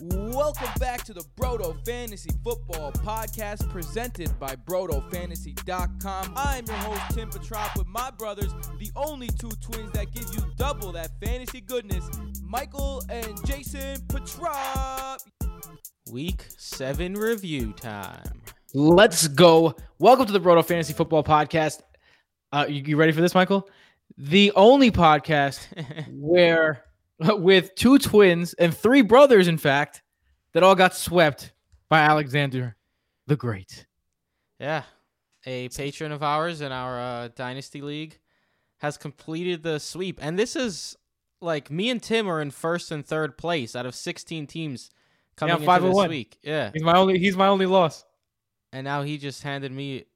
Welcome back to the Broto Fantasy Football Podcast presented by BrotoFantasy.com. I'm your host, Tim Petrop, with my brothers, the only two twins that give you double that fantasy goodness, Michael and Jason Petrop. Week seven review time. Let's go. Welcome to the Broto Fantasy Football Podcast. Uh, you, you ready for this, Michael? The only podcast where, with two twins and three brothers, in fact, that all got swept by Alexander the Great. Yeah. A patron of ours in our uh, Dynasty League has completed the sweep. And this is like me and Tim are in first and third place out of 16 teams coming Yeah, into this 501. week. Yeah. He's my only. He's my only loss. And now he just handed me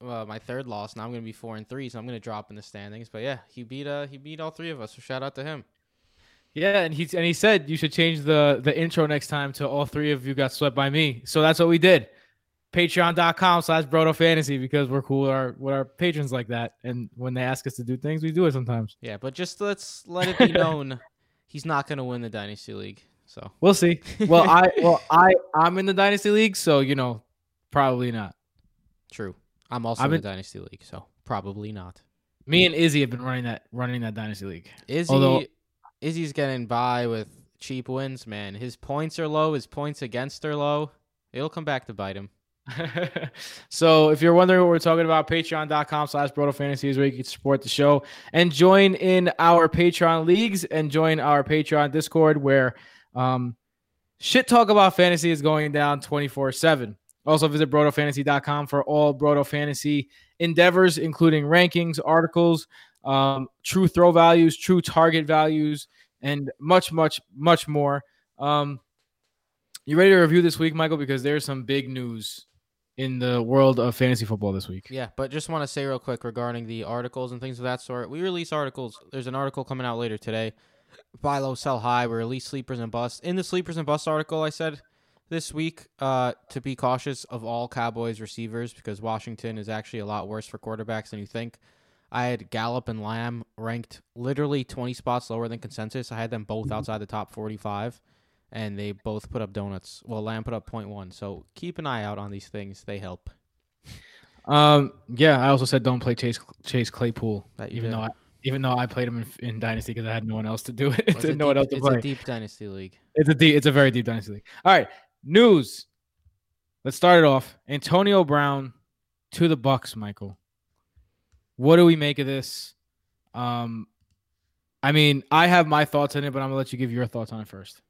well, my third loss. Now I'm gonna be four and three, so I'm gonna drop in the standings. But yeah, he beat uh he beat all three of us. So shout out to him. Yeah, and he and he said you should change the the intro next time to all three of you got swept by me. So that's what we did. Patreon.com slash Broto Fantasy because we're cool with our with our patrons like that. And when they ask us to do things, we do it sometimes. Yeah, but just let's let it be known he's not gonna win the Dynasty League. So We'll see. Well, I well I I'm in the dynasty league, so you know, probably not. true. I'm also I've in the Dynasty League, so probably not. Me and Izzy have been running that running that dynasty league. Izzy Although- Izzy's getting by with cheap wins, man. His points are low, his points against are low. It'll come back to bite him. so if you're wondering what we're talking about, patreon.com slash Broto Fantasy is where you can support the show and join in our Patreon leagues and join our Patreon Discord where um shit talk about fantasy is going down 24-7. Also visit brotofantasy.com for all Broto Fantasy endeavors, including rankings, articles, um, true throw values, true target values, and much, much, much more. Um, you ready to review this week, Michael? Because there's some big news in the world of fantasy football this week. Yeah, but just want to say real quick regarding the articles and things of that sort. We release articles. There's an article coming out later today. Buy low, sell high. We release sleepers and busts. In the sleepers and bust article, I said this week uh, to be cautious of all Cowboys receivers because Washington is actually a lot worse for quarterbacks than you think. I had Gallup and Lamb ranked literally 20 spots lower than consensus. I had them both outside the top 45, and they both put up donuts. Well, Lamb put up 0.1. So keep an eye out on these things. They help. Um, yeah, I also said don't play Chase Chase Claypool, That even did. though I even though I played him in, in Dynasty because I had no one else to do it. It's a Didn't know what else to it's play. a deep dynasty league. It's a deep, it's a very deep dynasty league. All right, news. Let's start it off. Antonio Brown to the Bucs, Michael. What do we make of this? Um, I mean, I have my thoughts on it, but I'm gonna let you give your thoughts on it first.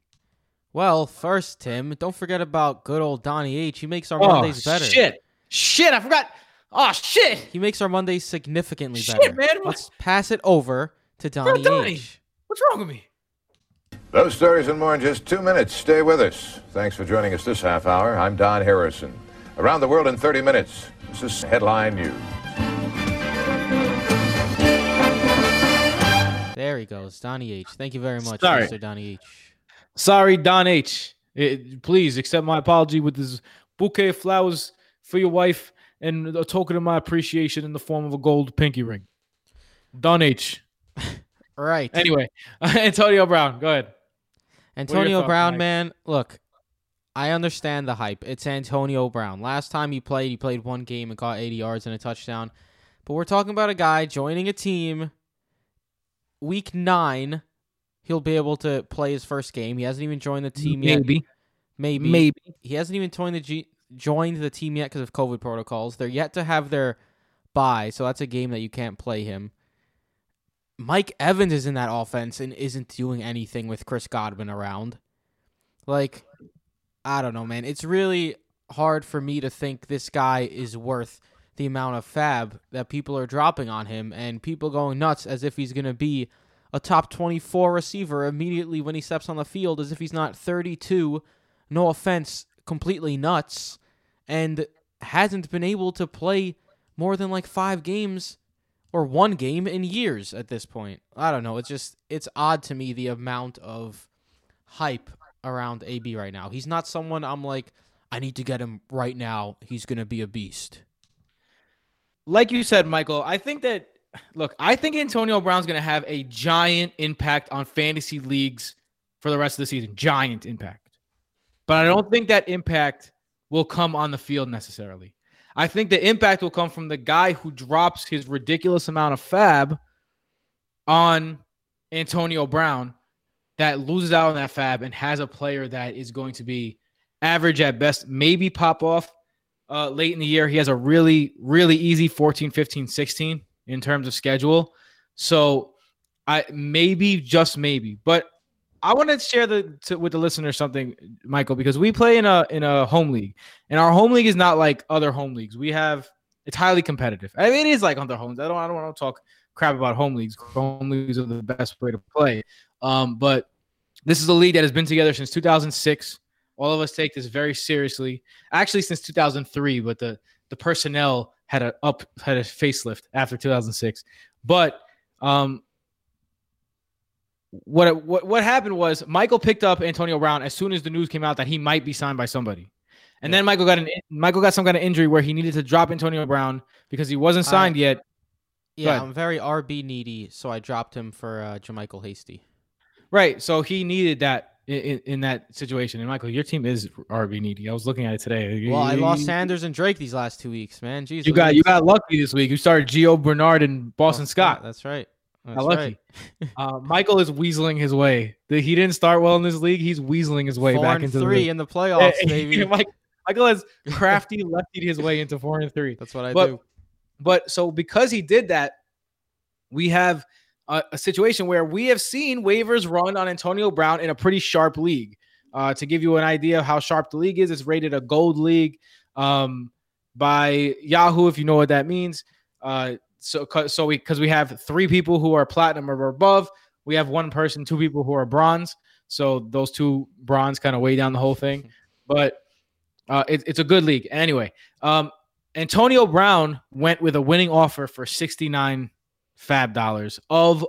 Well, first, Tim, don't forget about good old Donnie H. He makes our Mondays better. Oh, shit, shit! I forgot. Oh shit! He makes our Mondays significantly better. Shit, better. man, what- Let's pass it over to Donnie, Donnie? H. What's wrong with me? Those stories and more in just two minutes. Stay with us. Thanks for joining us this half hour. I'm Don Harrison. Around the world in 30 minutes. This is Headline News. There he goes, Donnie H. Thank you very much, Sorry. Mr. Donnie H. Sorry, Don H. It- please accept my apology with this bouquet of flowers for your wife and a token of my appreciation in the form of a gold pinky ring. Don H. Right. Anyway, Antonio Brown, go ahead. Antonio thoughts, Brown, Mike? man, look, I understand the hype. It's Antonio Brown. Last time he played, he played one game and caught 80 yards and a touchdown. But we're talking about a guy joining a team week nine. He'll be able to play his first game. He hasn't even joined the team yet. Maybe. Maybe. Maybe. He hasn't even joined the G- joined the team yet because of COVID protocols. They're yet to have their bye, so that's a game that you can't play him. Mike Evans is in that offense and isn't doing anything with Chris Godwin around. Like, I don't know, man. It's really hard for me to think this guy is worth the amount of FAAB that people are dropping on him and people going nuts as if he's going to be a top 24 receiver immediately when he steps on the field as if he's not 32 no offense, completely nuts, and hasn't been able to play more than like five games or one game in years at this point. I don't know. It's just it's odd to me the amount of hype around AB right now. He's not someone I'm like, I need to get him right now. He's gonna be a beast. Like you said, Michael, I think that look, I think Antonio Brown's going to have a giant impact on fantasy leagues for the rest of the season. Giant impact. but I don't think that impact will come on the field necessarily. I think the impact will come from the guy who drops his ridiculous amount of FAAB on Antonio Brown that loses out on that FAAB and has a player that is going to be average at best, maybe pop off uh, late in the year. He has a really, really easy 14, 15, 16 in terms of schedule. So I maybe, just maybe, but I want to share the to, with the listener something, Michael, because we play in a in a home league, and our home league is not like other home leagues. We have it's highly competitive. I mean, it is like other homes. I don't I don't want to talk crap about home leagues. Home leagues are the best way to play. Um, but this is a league that has been together since 2006. All of us take this very seriously. Actually, since 2003, but the the personnel had a up had a facelift after 2006. But um, what what what happened was Michael picked up Antonio Brown as soon as the news came out that he might be signed by somebody. And then Michael got an Michael got some kind of injury where he needed to drop Antonio Brown because he wasn't signed yet. Yeah. I'm very RB needy, so I dropped him for uh, JaMycal Hasty. Right. So he needed that in, in, that situation. And Michael, your team is RB needy. I was looking at it today. Well, I lost Sanders and Drake these last two weeks, man. Jeez, You got you got lucky this week. You started Gio Bernard and Boston Oh, Scott. That's right. That's lucky. right. Uh, Michael is weaseling his way. The- He didn't start well in this league. He's weaseling his way Four back and into three the in the playoffs, baby. Michael has crafty leftied his way into four and three. That's what I But- do. But so because he did that, we have a, a situation where we have seen waivers run on Antonio Brown in a pretty sharp league. Uh, to give you an idea of how sharp the league is, it's rated a gold league um, by Yahoo, if you know what that means. Uh, so, so we because we have three people who are platinum or above, we have one person, two people who are bronze. So those two bronze kind of weigh down the whole thing. But uh, it, it's a good league anyway. Um, Antonio Brown went with a winning offer for 69 FAAB dollars of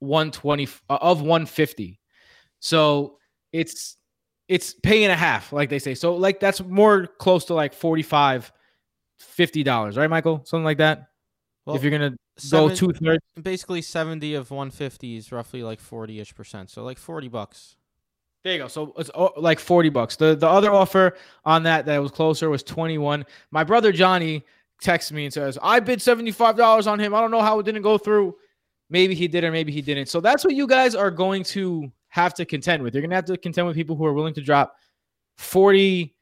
120 uh, of 150. So it's it's pay and a half, like they say. So like that's more close to like 45 50 dollars, right, Michael? Something like that. Well, if you're gonna go seven- two thirds, basically 70 of 150 is roughly like 40ish percent. So like 40 bucks. there you go. So it's oh, like 40 bucks. The the other offer on that that was closer was 21. My brother Johnny texts me and says, I bid $75 on him. I don't know how it didn't go through. Maybe he did or maybe he didn't. So that's what you guys are going to have to contend with. You're going to have to contend with people who are willing to drop 40,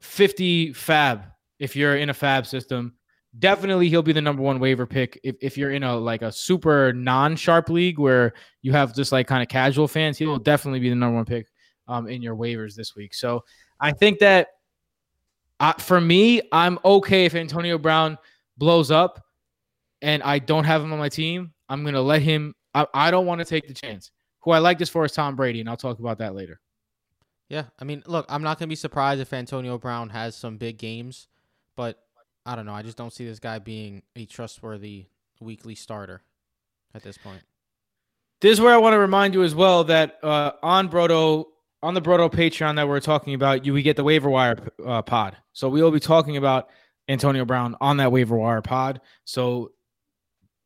50 FAAB if you're in a FAAB system. Definitely he'll be the number one waiver pick if, if you're in a like a super non-sharp league where you have just like kind of casual fans, he will definitely be the number one pick um, in your waivers this week. So I think that uh, for me, I'm okay if Antonio Brown blows up and I don't have him on my team. I'm gonna let him. I, I don't want to take the chance. Who I like this for is Tom Brady, and I'll talk about that later. Yeah, I mean, look, I'm not gonna be surprised if Antonio Brown has some big games, but I don't know. I just don't see this guy being a trustworthy weekly starter at this point. This is where I want to remind you as well that uh, on Broto on the Broto Patreon that we're talking about, you we get the waiver wire uh, pod. So we will be talking about Antonio Brown on that waiver wire pod. So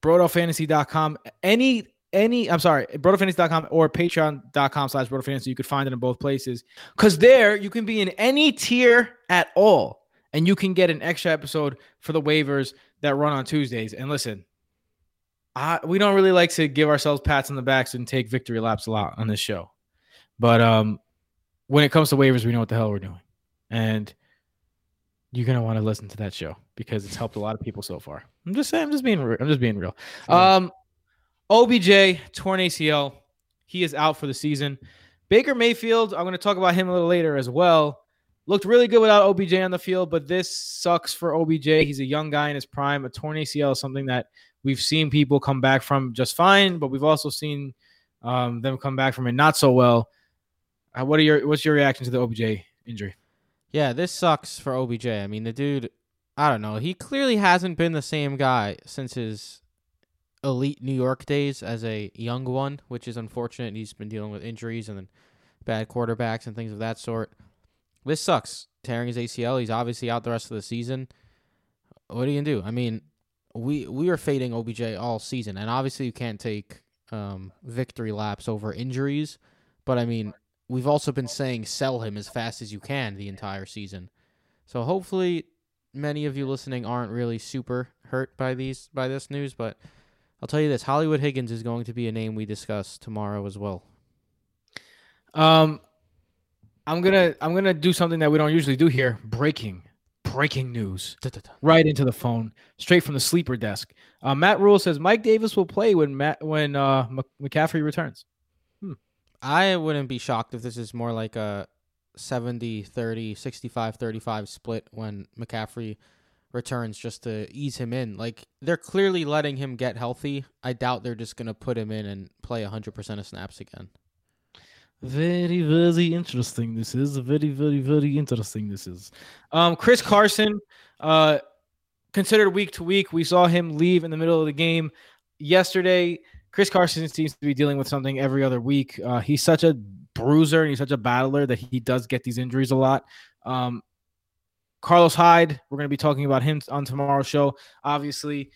brotofantasy.com any any I'm sorry, brotofantasy.com or patreon.com slash brotofantasy. You could find it in both places. Cause there you can be in any tier at all. And you can get an extra episode for the waivers that run on Tuesdays. And listen, I, we don't really like to give ourselves pats on the backs and take victory laps a lot on this show. But um, when it comes to waivers, we know what the hell we're doing. And you're gonna want to listen to that show because it's helped a lot of people so far. I'm just saying, I'm just being re- I'm just being real. Um OBJ torn ACL. He is out for the season. Baker Mayfield, I'm going to talk about him a little later as well. Looked really good without OBJ on the field, but this sucks for OBJ. He's a young guy in his prime. A torn ACL is something that we've seen people come back from just fine, but we've also seen um, them come back from it not so well. Uh, what are your what's your reaction to the OBJ injury? Yeah, this sucks for OBJ. I mean, the dude, I don't know. He clearly hasn't been the same guy since his elite New York days as a young one, which is unfortunate. He's been dealing with injuries and then bad quarterbacks and things of that sort. This sucks. Tearing his ACL. He's obviously out the rest of the season. What are you gonna do? I mean, we we are fading OBJ all season, and obviously you can't take um, victory laps over injuries. But I mean, we've also been saying sell him as fast as you can the entire season. So hopefully, many of you listening aren't really super hurt by these by this news. But I'll tell you this: Hollywood Higgins is going to be a name we discuss tomorrow as well. Um, I'm gonna I'm gonna do something that we don't usually do here. Breaking, breaking news. Right into the phone, straight from the sleeper desk. Uh, Matt Rhule says Mike Davis will play when Matt when uh, McCaffrey returns. I wouldn't be shocked if this is more like a 70 30, 65 35 split when McCaffrey returns just to ease him in. Like they're clearly letting him get healthy. I doubt they're just going to put him in and play 100% of snaps again. Very, very interesting. This is very, very, very interesting. This is. Um, Chris Carson, uh, considered week to week. We saw him leave in the middle of the game yesterday. Chris Carson seems to be dealing with something every other week. Uh, he's such a bruiser and he's such a battler that he does get these injuries a lot. Um, Carlos Hyde, we're going to be talking about him on tomorrow's show. Obviously,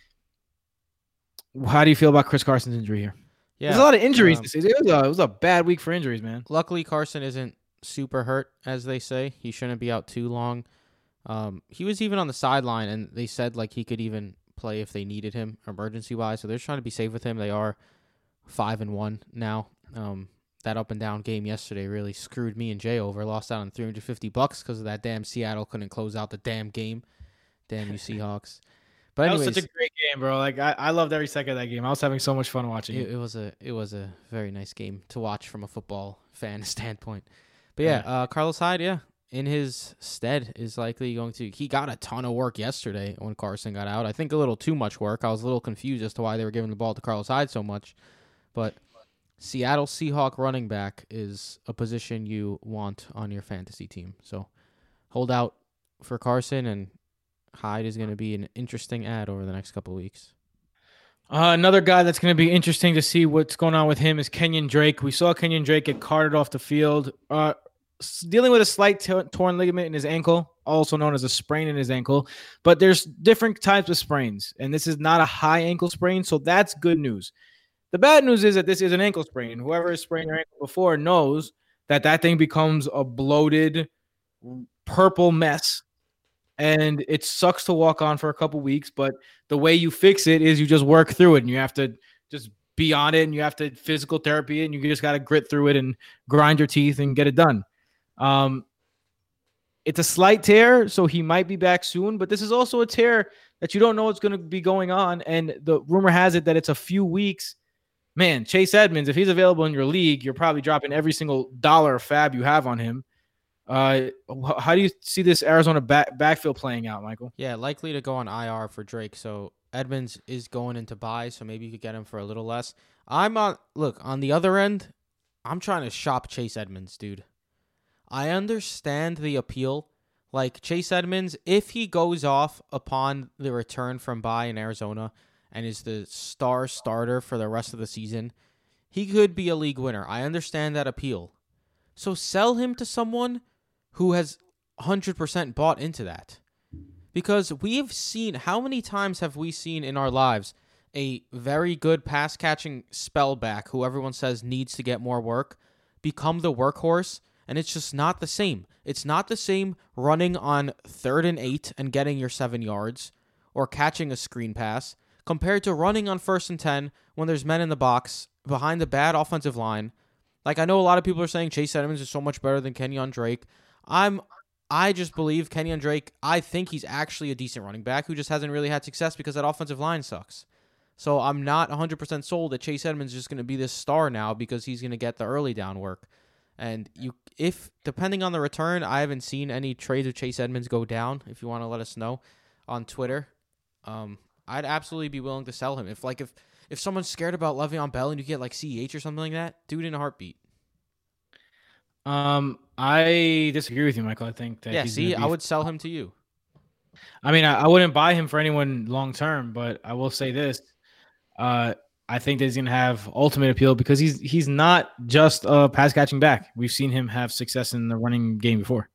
how do you feel about Chris Carson's injury here? Yeah, there's a lot of injuries um, this season. It was, a, it was a bad week for injuries, man. Luckily, Carson isn't super hurt, as they say. He shouldn't be out too long. Um, he was even on the sideline, and they said like he could even play if they needed him emergency wise. So they're trying to be safe with him. They are five and one now. Um, that up and down game yesterday really screwed me and Jay over. Lost out on 350 bucks because of that damn Seattle couldn't close out the damn game. Damn you Seahawks. But anyways, that was such a great game, bro. Like I, I loved every second of that game. I was having so much fun watching it. It, was a it was a very nice game to watch from a football fan standpoint. But yeah, yeah. Uh, Carlos Hyde, yeah, in his stead is likely going to. He got a ton of work yesterday when Carson got out. I think a little too much work. I was a little confused as to why they were giving the ball to Carlos Hyde so much, but Seattle Seahawk running back is a position you want on your fantasy team. So hold out for Carson, and Hyde is going to be an interesting ad over the next couple weeks. Uh, another guy that's going to be interesting to see what's going on with him is Kenyan Drake. We saw Kenyan Drake get carted off the field. Uh, dealing with a slight t- torn ligament in his ankle, also known as a sprain in his ankle. But there's different types of sprains, and this is not a high ankle sprain, so that's good news. The bad news is that this is an ankle sprain. Whoever has sprained their ankle before knows that that thing becomes a bloated purple mess and it sucks to walk on for a couple weeks but the way you fix it is you just work through it and you have to just be on it and you have to physical therapy and you just got to grit through it and grind your teeth and get it done um, it's a slight tear, so he might be back soon. But this is also a tear that you don't know what's going to be going on, and the rumor has it that it's a few weeks. Man, Chase Edmonds, if he's available in your league, you're probably dropping every single dollar of FAAB you have on him. Uh, how do you see this Arizona back backfield playing out, Michael? Yeah, likely to go on IR for Drake. So Edmonds is going into buy, so maybe you could get him for a little less. I'm on look on the other end. I'm trying to shop Chase Edmonds, dude. I understand the appeal. Like Chase Edmonds, if he goes off upon the return from bye in Arizona and is the star starter for the rest of the season, he could be a league winner. I understand that appeal. So sell him to someone who has 100% bought into that. Because we've seen, how many times have we seen in our lives a very good pass catching spellback who everyone says needs to get more work become the workhorse and it's just not the same. It's not the same running on third and eight and getting your seven yards or catching a screen pass compared to running on first and 10 when there's men in the box behind the bad offensive line. Like I know a lot of people are saying Chase Edmonds is so much better than Kenyan Drake. I'm I just believe Kenyan Drake, I think he's actually a decent running back who just hasn't really had success because that offensive line sucks. So I'm not 100% sold that Chase Edmonds is just going to be this star now because he's going to get the early down work. And you, if depending on the return, I haven't seen any trades of Chase Edmonds go down. If you want to let us know on Twitter, um, I'd absolutely be willing to sell him. If like if if someone's scared about Le'Veon Bell and you get like CH or something like that, do it in a heartbeat. Um, I disagree with you, Michael. I think that yeah. See, I would sell him to you. I mean, I, I wouldn't buy him for anyone long term, but I will say this: uh, I think that he's going to have ultimate appeal because he's he's not just a pass catching back. We've seen him have success in the running game before.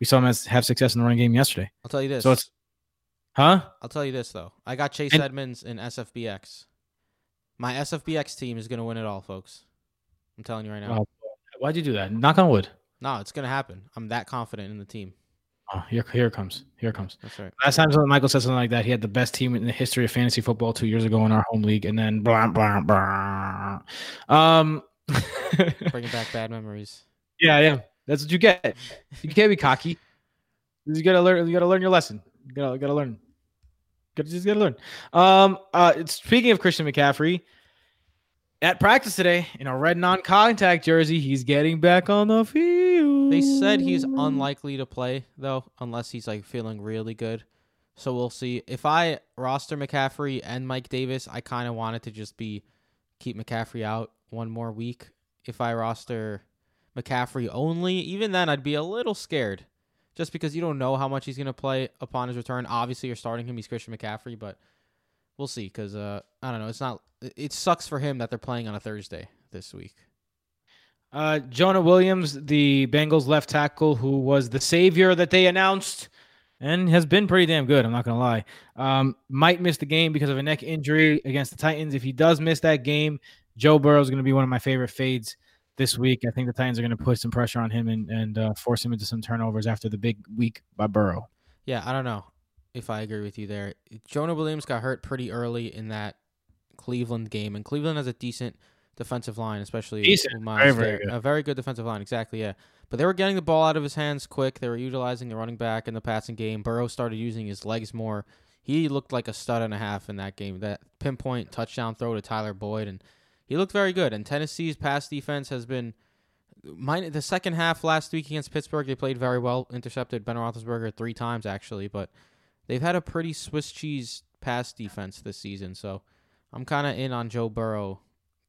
We saw him as, have success in the running game yesterday. I'll tell you this. So it's, huh? I'll tell you this though. I got Chase and, Edmonds in SFBX. My SFBX team is going to win it all, folks. I'm telling you right now. Oh, Why'd you do that? Knock on wood. No, it's gonna happen. I'm that confident in the team. Oh, here, here it comes. Here it comes. That's right. Last time Michael said something like that, he had the best team in the history of fantasy football two years ago in our home league, and then blah blah blah. Um, Bringing back bad memories. yeah, yeah, that's what you get. You can't be cocky. You gotta learn. You gotta learn your lesson. You gotta, you gotta learn. Gotta just gotta learn. Um, uh, speaking of Christian McCaffrey, at practice today in a red non-contact jersey, he's getting back on the field. They said he's unlikely to play though, unless he's like feeling really good. So we'll see. If I roster McCaffrey and Mike Davis, I kind of wanted to just be keep McCaffrey out one more week. If I roster McCaffrey only, even then I'd be a little scared, just because you don't know how much he's gonna play upon his return. Obviously, you're starting him. He's Christian McCaffrey, but we'll see. Because uh, I don't know. It's not. it- It sucks for him that they're playing on a Thursday this week. Uh, Jonah Williams, the Bengals left tackle, who was the savior that they announced and has been pretty damn good. I'm not gonna lie. Um, might miss the game because of a neck injury against the Titans. If he does miss that game, Joe Burrow is going to be one of my favorite fades this week. I think the Titans are going to put some pressure on him and and uh, force him into some turnovers after the big week by Burrow. Yeah, I don't know if I agree with you there. Jonah Williams got hurt pretty early in that Cleveland game, and Cleveland has a decent defensive line, especially Decent. Very, very. A very good defensive line, exactly. Yeah, but they were getting the ball out of his hands quick. They were utilizing the running back in the passing game. Burrow started using his legs more. He looked like a stud and a half in that game. That pinpoint touchdown throw to Tyler Boyd, and he looked very good. And Tennessee's pass defense has been. Mine, the second half last week against Pittsburgh, they played very well. Intercepted Ben Roethlisberger three times actually, but they've had a pretty Swiss cheese pass defense this season. So I'm kind of in on Joe Burrow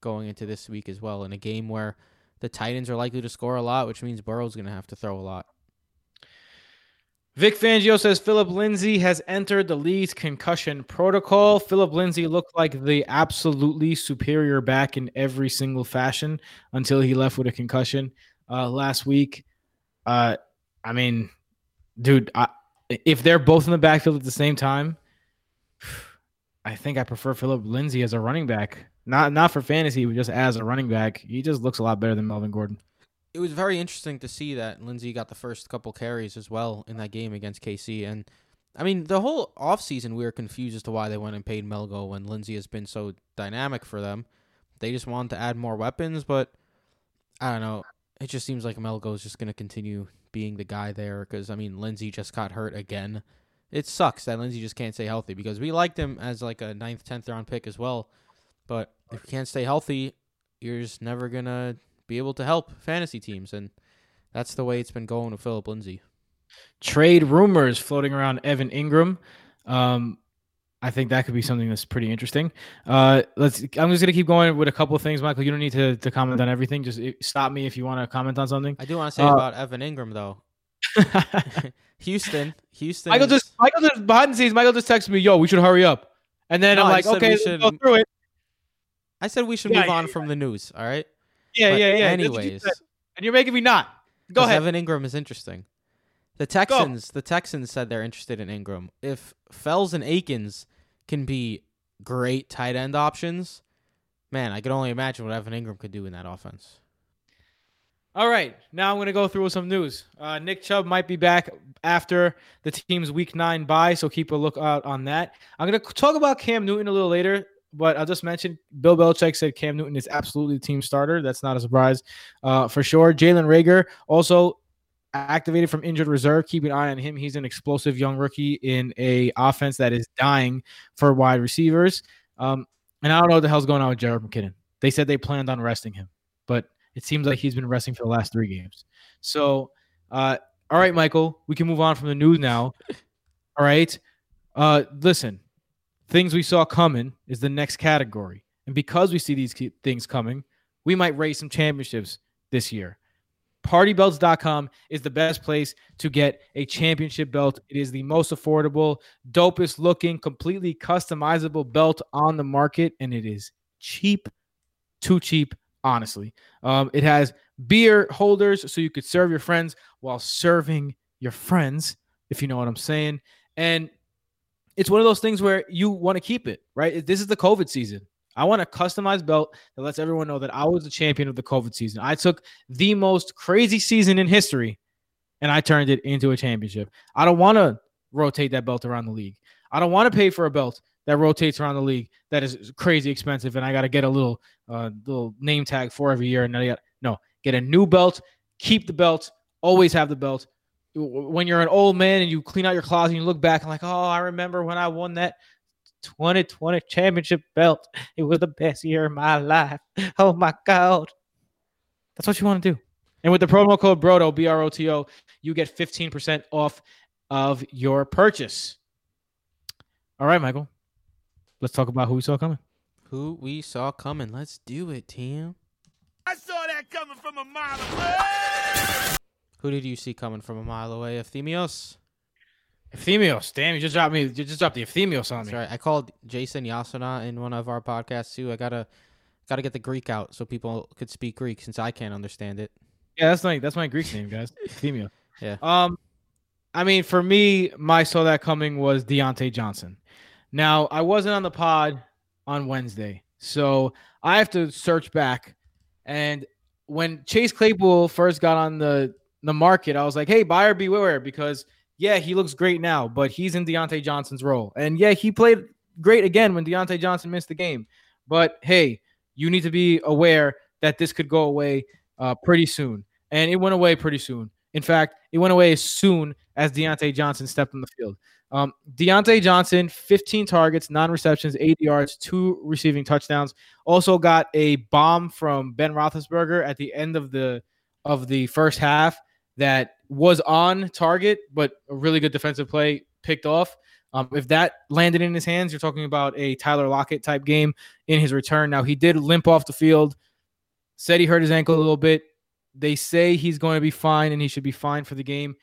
going into this week as well in a game where the Titans are likely to score a lot, which means Burrow's going to have to throw a lot. Vic Fangio says Phillip Lindsay has entered the league's concussion protocol. Phillip Lindsay looked like the absolutely superior back in every single fashion until he left with a concussion uh, last week. Uh, I mean, dude, I, if they're both in the backfield at the same time, I think I prefer Phillip Lindsay as a running back. Not not for fantasy, but just as a running back. He just looks a lot better than Melvin Gordon. It was very interesting to see that Lindsay got the first couple carries as well in that game against KC. And I mean, the whole offseason, we were confused as to why they went and paid Melgo when Lindsay has been so dynamic for them. They just wanted to add more weapons, but I don't know. It just seems like Melgo is just going to continue being the guy there because, I mean, Lindsay just got hurt again. It sucks that Lindsay just can't stay healthy because we liked him as like a ninth, tenth round pick as well. But if you can't stay healthy, you're just never going to be able to help fantasy teams. And that's the way it's been going with Phillip Lindsay. trade rumors floating around Evan Engram. Um, I think that could be something that's pretty interesting. Uh, let's. I'm just gonna keep going with a couple of things, Michael. You don't need to, to comment on everything. Just uh, stop me if you want to comment on something. I do want to say Uh, about Evan Engram, though. Houston. Houston. Michael is- just Michael just behind the scenes. Michael just texted me, "Yo, we should hurry up," and then No, I'm like, "Okay, let's should- go through it." I said we should Yeah, move yeah, on yeah. from the news. All right. Yeah, But yeah, yeah. What you Anyways, and you're making me not. Go ahead. Evan Engram is interesting. The Texans. The Texans said they're interested in Engram. If Fells and Akins can be great tight end options, man, I can only imagine what Evan Engram could do in that offense. All right, now I'm going to go through some news. Uh, Nick Chubb might be back after the team's Week Nine bye, so keep a look out on that. I'm going to talk about Cam Newton a little later, but I'll just mention Bill Belichick said Cam Newton is absolutely the team starter. That's not a surprise uh, for sure. Jalen Reagor also activated from injured reserve. Keep an eye on him. He's an explosive young rookie in a offense that is dying for wide receivers. Um, and I don't know what the hell's going on with Jerick McKinnon. They said they planned on resting him, but it seems like he's been resting for the last three games. So, uh, all right, Michael, we can move on from the news now. All right. Uh, listen, things we saw coming is the next category. And because we see these things coming, we might raise some championships this year. Partybelts.com is the best place to get a championship belt. It is the most affordable, dopest looking, completely customizable belt on the market, and it is cheap, too cheap, honestly. Um, it has beer holders so you could serve your friends while serving your friends, if you know what I'm saying. And it's one of those things where you want to keep it, right? This is the COVID season. I want a customized belt that lets everyone know that I was the champion of the COVID season. I took the most crazy season in history and I turned it into a championship. I don't want to rotate that belt around the league. I don't want to pay for a belt that rotates around the league that is crazy expensive and I got to get a little uh, little name tag for every year and I got no, get a new belt, keep the belt, always have the belt. When you're an old man and you clean out your closet and you look back and like, "Oh, I remember when I won that 2020 championship belt. It was the best year of my life. Oh my god." That's what you want to do. And with the promo code BROTO, B R O T O, you get 15% off of your purchase. All right, Michael. Let's talk about who we saw coming. Who we saw coming. Let's do it, team. I saw that coming from a mile away. Who did you see coming from a mile away? Euthemios? Euthemios. Damn, you just dropped me. You just dropped the Euthemios on me. That's right. I called Jason Yasuna in one of our podcasts too. I gotta gotta get the Greek out so people could speak Greek since I can't understand it. Yeah, that's my that's my Greek name, guys. Euthemios. Yeah. Um, I mean, for me, my saw that coming was Diontae Johnson. Now, I wasn't on the pod on Wednesday, so I have to search back. And when Chase Claypool first got on the the market, I was like, "Hey, buyer beware," because yeah, he looks great now, but he's in Diontae Johnson's role, and yeah, he played great again when Diontae Johnson missed the game. But hey, you need to be aware that this could go away uh, pretty soon, and it went away pretty soon. In fact, it went away as soon as Diontae Johnson stepped on the field. Um, Diontae Johnson, 15 targets, nine receptions, 80 yards, two receiving touchdowns. Also got a bomb from Ben Roethlisberger at the end of the of the first half that was on target, but a really good defensive play picked off. Um, if that landed in his hands, you're talking about a Tyler Lockett type game in his return. Now he did limp off the field, said he hurt his ankle a little bit. They say he's going to be fine and he should be fine for the game.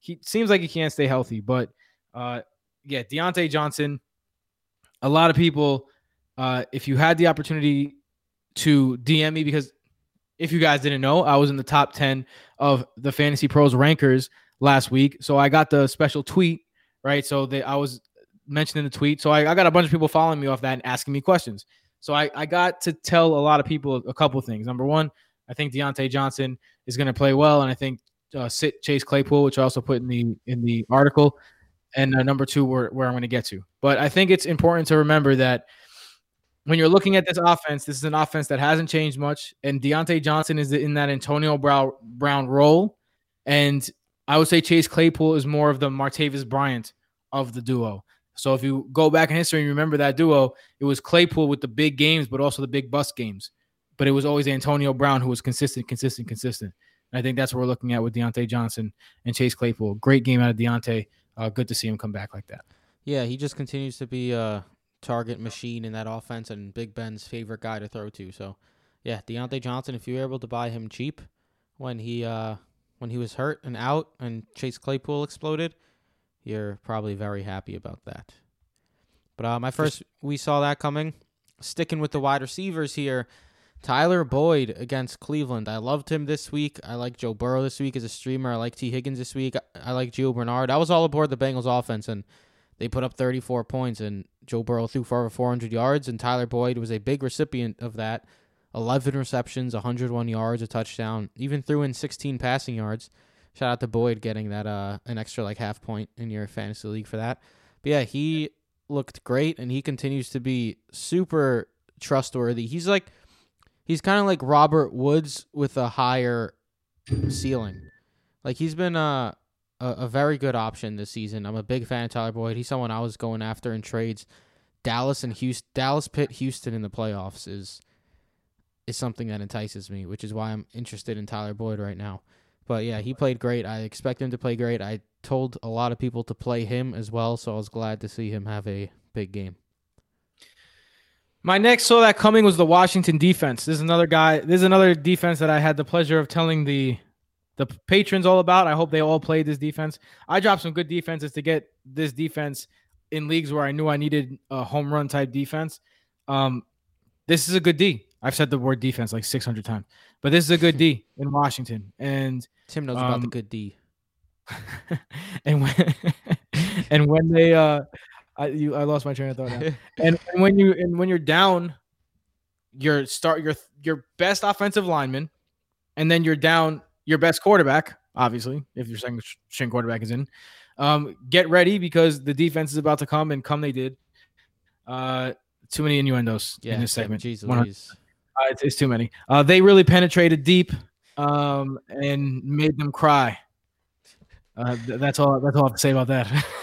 He seems like he can't stay healthy, but uh, yeah, Diontae Johnson. A lot of people, uh, if you had the opportunity to DM me, because if you guys didn't know, I was in the top 10 of the Fantasy Pros rankers last week. So I got the special tweet, right? So they, I was mentioned in the tweet. So I, I got a bunch of people following me off that and asking me questions. So I, I got to tell a lot of people a couple things. Number one, I think Diontae Johnson is going to play well, and I think uh, sit Chase Claypool, which I also put in the in the article, and uh, number two, where, where I'm going to get to. But I think it's important to remember that when you're looking at this offense, this is an offense that hasn't changed much, and Diontae Johnson is in that Antonio Brown role, and I would say Chase Claypool is more of the Martavis Bryant of the duo. So if you go back in history and remember that duo, it was Claypool with the big games, but also the big bust games. But it was always Antonio Brown who was consistent, consistent, consistent. And I think that's what we're looking at with Diontae Johnson and Chase Claypool. Great game out of Diontae. Uh, good to see him come back like that. Yeah, he just continues to be a target machine in that offense and Big Ben's favorite guy to throw to. So, yeah, Diontae Johnson, if you were able to buy him cheap when he uh when he was hurt and out and Chase Claypool exploded, you're probably very happy about that. But uh, my first, we saw that coming. Sticking with the wide receivers here, Tyler Boyd against Cleveland. I loved him this week. I like Joe Burrow this week as a streamer. I like Tee Higgins this week. I like Gio Bernard. I was all aboard the Bengals offense, and they put up 34 points, and Joe Burrow threw for over 400 yards, and Tyler Boyd was a big recipient of that. 11 receptions, 101 yards, a touchdown, even threw in 16 passing yards. Shout out to Boyd getting that uh an extra like half point in your fantasy league for that. But yeah, he looked great and he continues to be super trustworthy. He's like he's kind of like Robert Woods with a higher ceiling. Like he's been a, a very good option this season. I'm a big fan of Tyler Boyd. He's someone I was going after in trades. Dallas and Houston, Dallas Pitt Houston in the playoffs is is something that entices me, which is why I'm interested in Tyler Boyd right now. But yeah, he played great. I expect him to play great. I told a lot of people to play him as well, so I was glad to see him have a big game. My next saw that coming was the Washington defense. This is another guy. This is another defense that I had the pleasure of telling the the patrons all about. I hope they all played this defense. I dropped some good defenses to get this defense in leagues where I knew I needed a home run type defense. Um, this is a good D. I've said the word defense like 600 times, but this is a good D in Washington. And Tim knows about the Um, good D. and when and when they uh I you I lost my train of thought now. and, and when you and when you're down your start your your best offensive lineman, and then you're down your best quarterback. Obviously, if your second string quarterback is in, um, get ready because the defense is about to come, and come they did. Uh, too many innuendos Yeah, in this segment. Jeez 100 Louise. Uh, it's, it's too many. Uh, they really penetrated deep um, and made them cry. Uh, th- that's all. That's all I have to say about that.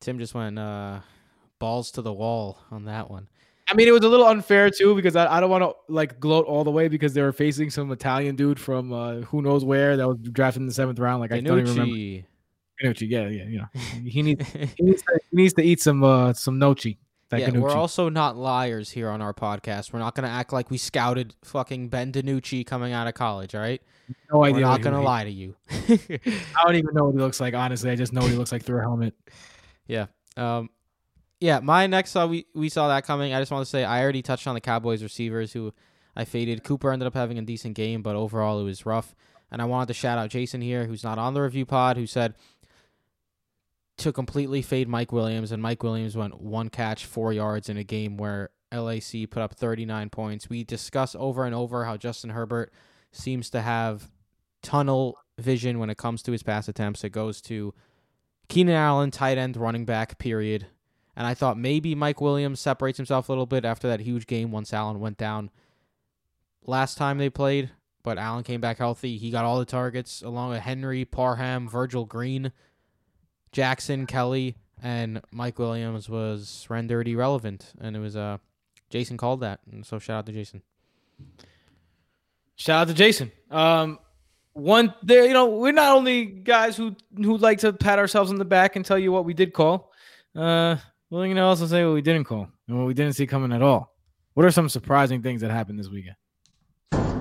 Tim just went uh, balls to the wall on that one. I mean, it was a little unfair too because I, I don't want to like gloat all the way because they were facing some Italian dude from uh, who knows where that was drafted in the seventh round. Like I don't even remember. DiNucci. Yeah, yeah, you know, he needs he needs to, he needs to eat some uh, some gnocchi. That yeah, we're also not liars here on our podcast. We're not going to act like we scouted fucking Ben DiNucci coming out of college. All right, no we're idea. not what he- going to lie to you. I don't even know what he looks like. Honestly, I just know what he looks like through a helmet. Yeah. Um. Yeah, my next uh, we we saw that coming. I just want to say I already touched on the Cowboys receivers who I faded. Cooper ended up having a decent game, but overall it was rough. And I wanted to shout out Jason here, who's not on the review pod, who said to completely fade Mike Williams, and Mike Williams went one catch, four yards in a game where LAC put up 39 points. We discuss over and over how Justin Herbert seems to have tunnel vision when it comes to his pass attempts. It goes to Keenan Allen, tight end, running back, period. And I thought maybe Mike Williams separates himself a little bit after that huge game once Allen went down last time they played. But Allen came back healthy. He got all the targets along with Henry, Parham, Virgil Green, Jackson, Kelly, and Mike Williams was rendered irrelevant. And it was uh Jason called that. And so shout out to Jason. Shout out to Jason. Um, one there, you know, we're not only guys who who like to pat ourselves on the back and tell you what we did call. Uh, well, you know, also say what we didn't call and what we didn't see coming at all. What are some surprising things that happened this weekend?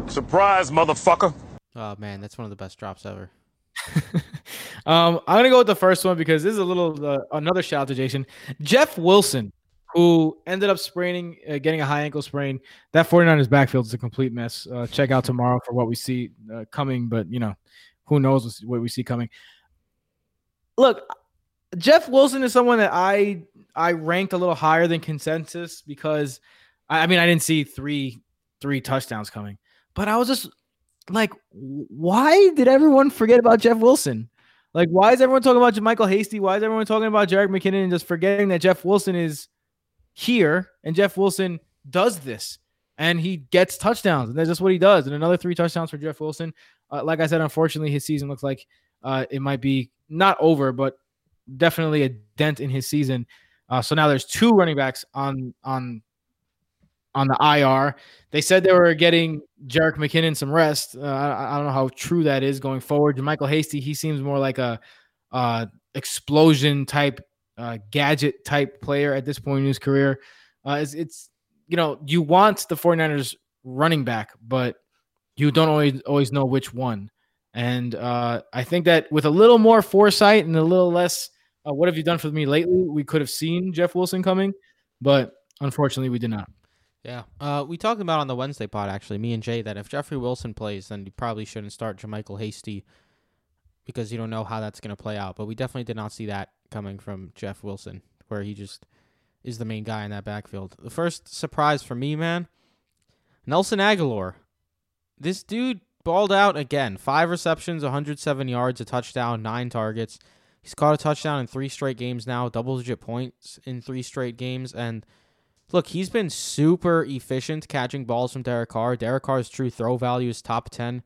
Surprise, motherfucker. Oh man, that's one of the best drops ever. um, I'm gonna go with the first one because this is a little uh, another shout out to Jason Jeff Wilson, who ended up spraining, uh, getting a high ankle sprain. That 49ers backfield is a complete mess. Uh, check out tomorrow for what we see uh, coming, but you know, who knows what we see coming. Look, Jeff Wilson is someone that I I ranked a little higher than consensus because I, I mean I didn't see three three touchdowns coming, but I was just like, why did everyone forget about Jeff Wilson? Like, why is everyone talking about Michael Hasty? Why is everyone talking about Jerick McKinnon and just forgetting that Jeff Wilson is here and Jeff Wilson does this and he gets touchdowns and that's just what he does. And another three touchdowns for Jeff Wilson. Uh, like I said, unfortunately, his season looks like uh, it might be not over, but definitely a dent in his season. Uh, so now there's two running backs on on on the IR. They said they were getting Jerick McKinnon some rest. Uh, I, I don't know how true that is going forward. Michael Hasty, he seems more like a uh, explosion type, uh, gadget type player at this point in his career. Uh, it's, it's you know you want the 49ers running back, but you don't always always know which one. And uh, I think that with a little more foresight and a little less, uh, what have you done for me lately? We could have seen Jeff Wilson coming, but unfortunately, we did not. Yeah. Uh, we talked about on the Wednesday pod actually, me and Jay, that if Jeffrey Wilson plays, then you probably shouldn't start JaMycal Hasty because you don't know how that's going to play out. But we definitely did not see that coming from Jeff Wilson, where he just is the main guy in that backfield. The first surprise for me, man, Nelson Agholor. This dude balled out again. Five receptions, 107 yards, a touchdown, nine targets. He's caught a touchdown in three straight games now, double digit points in three straight games. And look, he's been super efficient catching balls from Derek Carr. Derek Carr's true throw value is top 10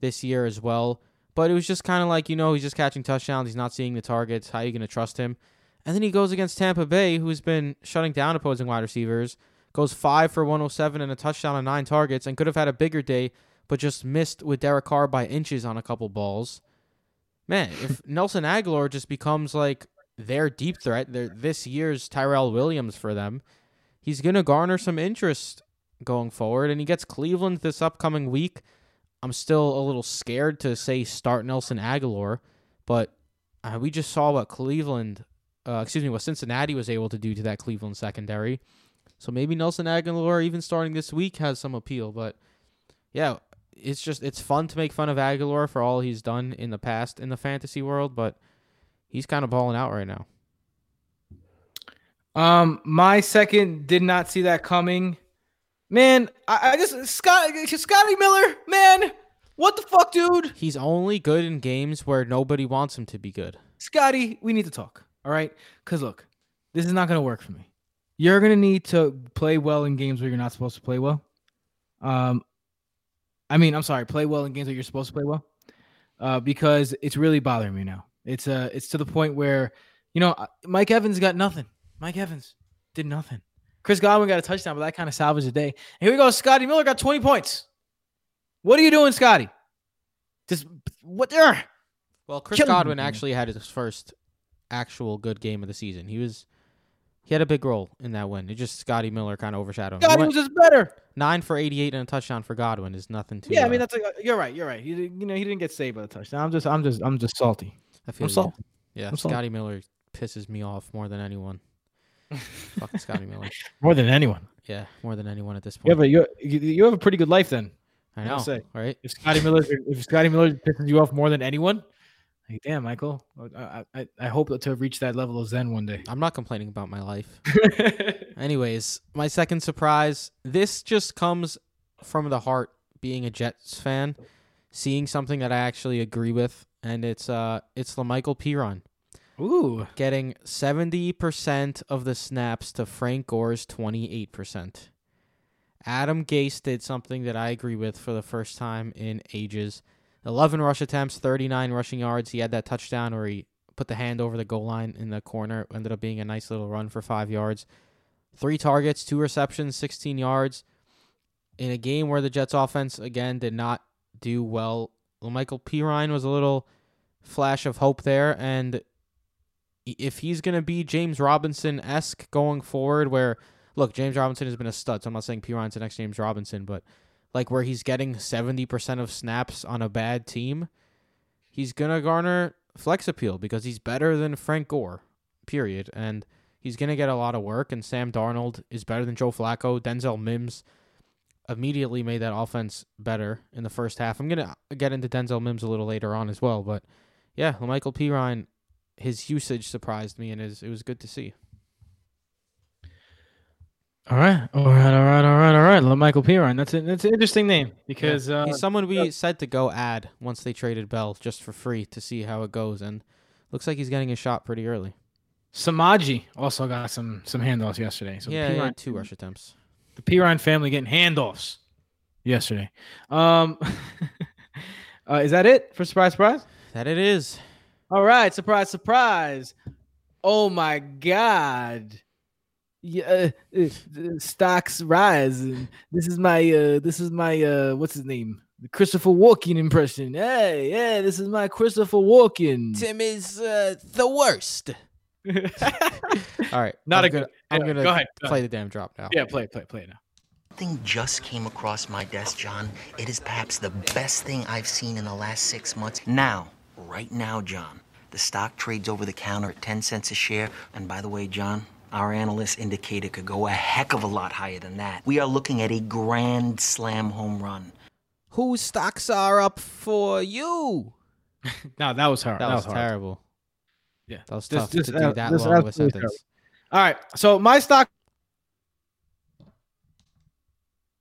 this year as well. But it was just kind of like, you know, he's just catching touchdowns. He's not seeing the targets. How are you going to trust him? And then he goes against Tampa Bay, who's been shutting down opposing wide receivers, goes five for 107 and a touchdown on nine targets, and could have had a bigger day, but just missed with Derek Carr by inches on a couple balls. Man, if Nelson Agholor just becomes like their deep threat, their this year's Tyrell Williams for them, he's going to garner some interest going forward. And he gets Cleveland this upcoming week. I'm still a little scared to say start Nelson Agholor, but uh, we just saw what Cleveland, uh, excuse me, what Cincinnati was able to do to that Cleveland secondary. So maybe Nelson Agholor, even starting this week, has some appeal. But yeah, it's just it's fun to make fun of Agholor for all he's done in the past in the fantasy world, but he's kind of balling out right now. Um, my second did not see that coming. Man, I, I just Scott Scotty Miller, man, what the fuck, dude? He's only good in games where nobody wants him to be good. Scotty, we need to talk. All right, because look, this is not gonna work for me. You're gonna need to play well in games where you're not supposed to play well. Um, I mean, I'm sorry, play well in games where you're supposed to play well, uh, because it's really bothering me now. It's uh, it's to the point where, you know, Mike Evans got nothing. Mike Evans did nothing. Chris Godwin got a touchdown, but that kind of salvaged the day. And here we go. Scotty Miller got 20 points. What are you doing, Scotty? Just what there? Well, Chris Killing Godwin actually had his first actual good game of the season. He was he had a big role in that win. It just Scotty Miller kind of overshadowed him. Scotty was just better. nine for 88 and a touchdown for Godwin is nothing to. Yeah, I uh, mean that's like, you're right. You're right. You, you know he didn't get saved by the touchdown. I'm just I'm just I'm just salty. I feel I'm salty. Yeah, I'm salty. Scotty Miller pisses me off more than anyone. Fuck Scotty Miller. More than anyone. Yeah, more than anyone at this point. Yeah, but you, you have a pretty good life then. I I know, say. right? If Scotty Miller if Scotty Miller pisses you off more than anyone, like damn, Michael. I, I I hope to reach that level of zen one day. I'm not complaining about my life. Anyways, my second surprise. This just comes from the heart. Being a Jets fan, seeing something that I actually agree with, and it's uh, it's La'Mical Perine Ooh. getting seventy percent of the snaps to Frank Gore's twenty eight percent. Adam Gase did something that I agree with for the first time in ages. 11 rush attempts, 39 rushing yards. He had that touchdown where he put the hand over the goal line in the corner. It ended up being a nice little run for five yards. Three targets, two receptions, 16 yards. In a game where the Jets offense, again, did not do well. Michael Perine was a little flash of hope there. And if he's going to be James Robinson esque going forward, where, look, James Robinson has been a stud. So I'm not saying Perine's the next James Robinson, but like where he's getting 70% of snaps on a bad team, he's going to garner flex appeal because he's better than Frank Gore, period. And he's going to get a lot of work. And Sam Darnold is better than Joe Flacco. Denzel Mims immediately made that offense better in the first half. I'm going to get into Denzel Mims a little later on as well. But yeah, Michael Pirine, his usage surprised me and is it was good to see. All right, all right, all right, all right, all right. Michael Perine. That's it. That's an interesting name because uh, He's someone we said to go add once they traded Bell just for free to see how it goes, and looks like he's getting a shot pretty early. Samaje also got some some handoffs yesterday. So yeah, Perine, two rush attempts. the Perine family getting handoffs yesterday. Um, uh, is that it for surprise? Surprise. That it is. All right, surprise, surprise. Oh my God. Yeah, uh, uh, stocks rise. This is my uh this is my uh what's his name? The Christopher Walken impression. Hey, yeah, this is my Christopher Walken. Tim is uh, the worst. All right, Not I'm a good- gonna, I'm yeah, gonna go ahead, go play the damn drop now. yeah, play it, play it, play it now. Something just came across my desk, John. It is perhaps the best thing I've seen in the last six months. Now, right now, John, the stock trades over the counter at 10 cents a share. And by the way, John, our analysts indicate it could go a heck of a lot higher than that. We are looking at a grand slam home run. Whose stocks are up for you? No, that was hard. That, was, hard. terrible. Yeah. That was This- tough this- to uh, do that long of a absolutely sentence. All right. So my stock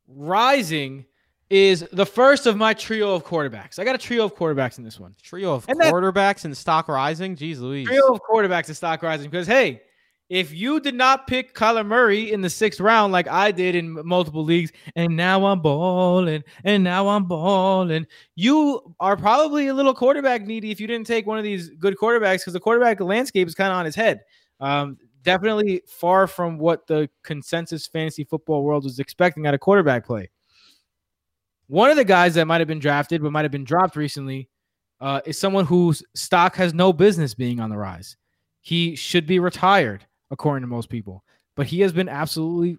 rising is the first of my trio of quarterbacks. I got a trio of quarterbacks in this one. Trio of And quarterbacks and stock rising. Jeez Louise. Trio of quarterbacks and stock rising because hey, if you did not pick Kyler Murray in the sixth round like I did in multiple leagues, and now I'm balling, and now I'm balling, you are probably a little quarterback needy if you didn't take one of these good quarterbacks because the quarterback landscape is kind of on his head. Um, definitely far from what the consensus fantasy football world was expecting out of quarterback play. One of the guys that might have been drafted but might have been dropped recently uh, is someone whose stock has no business being on the rise. He should be retired, according to most people, but he has been absolutely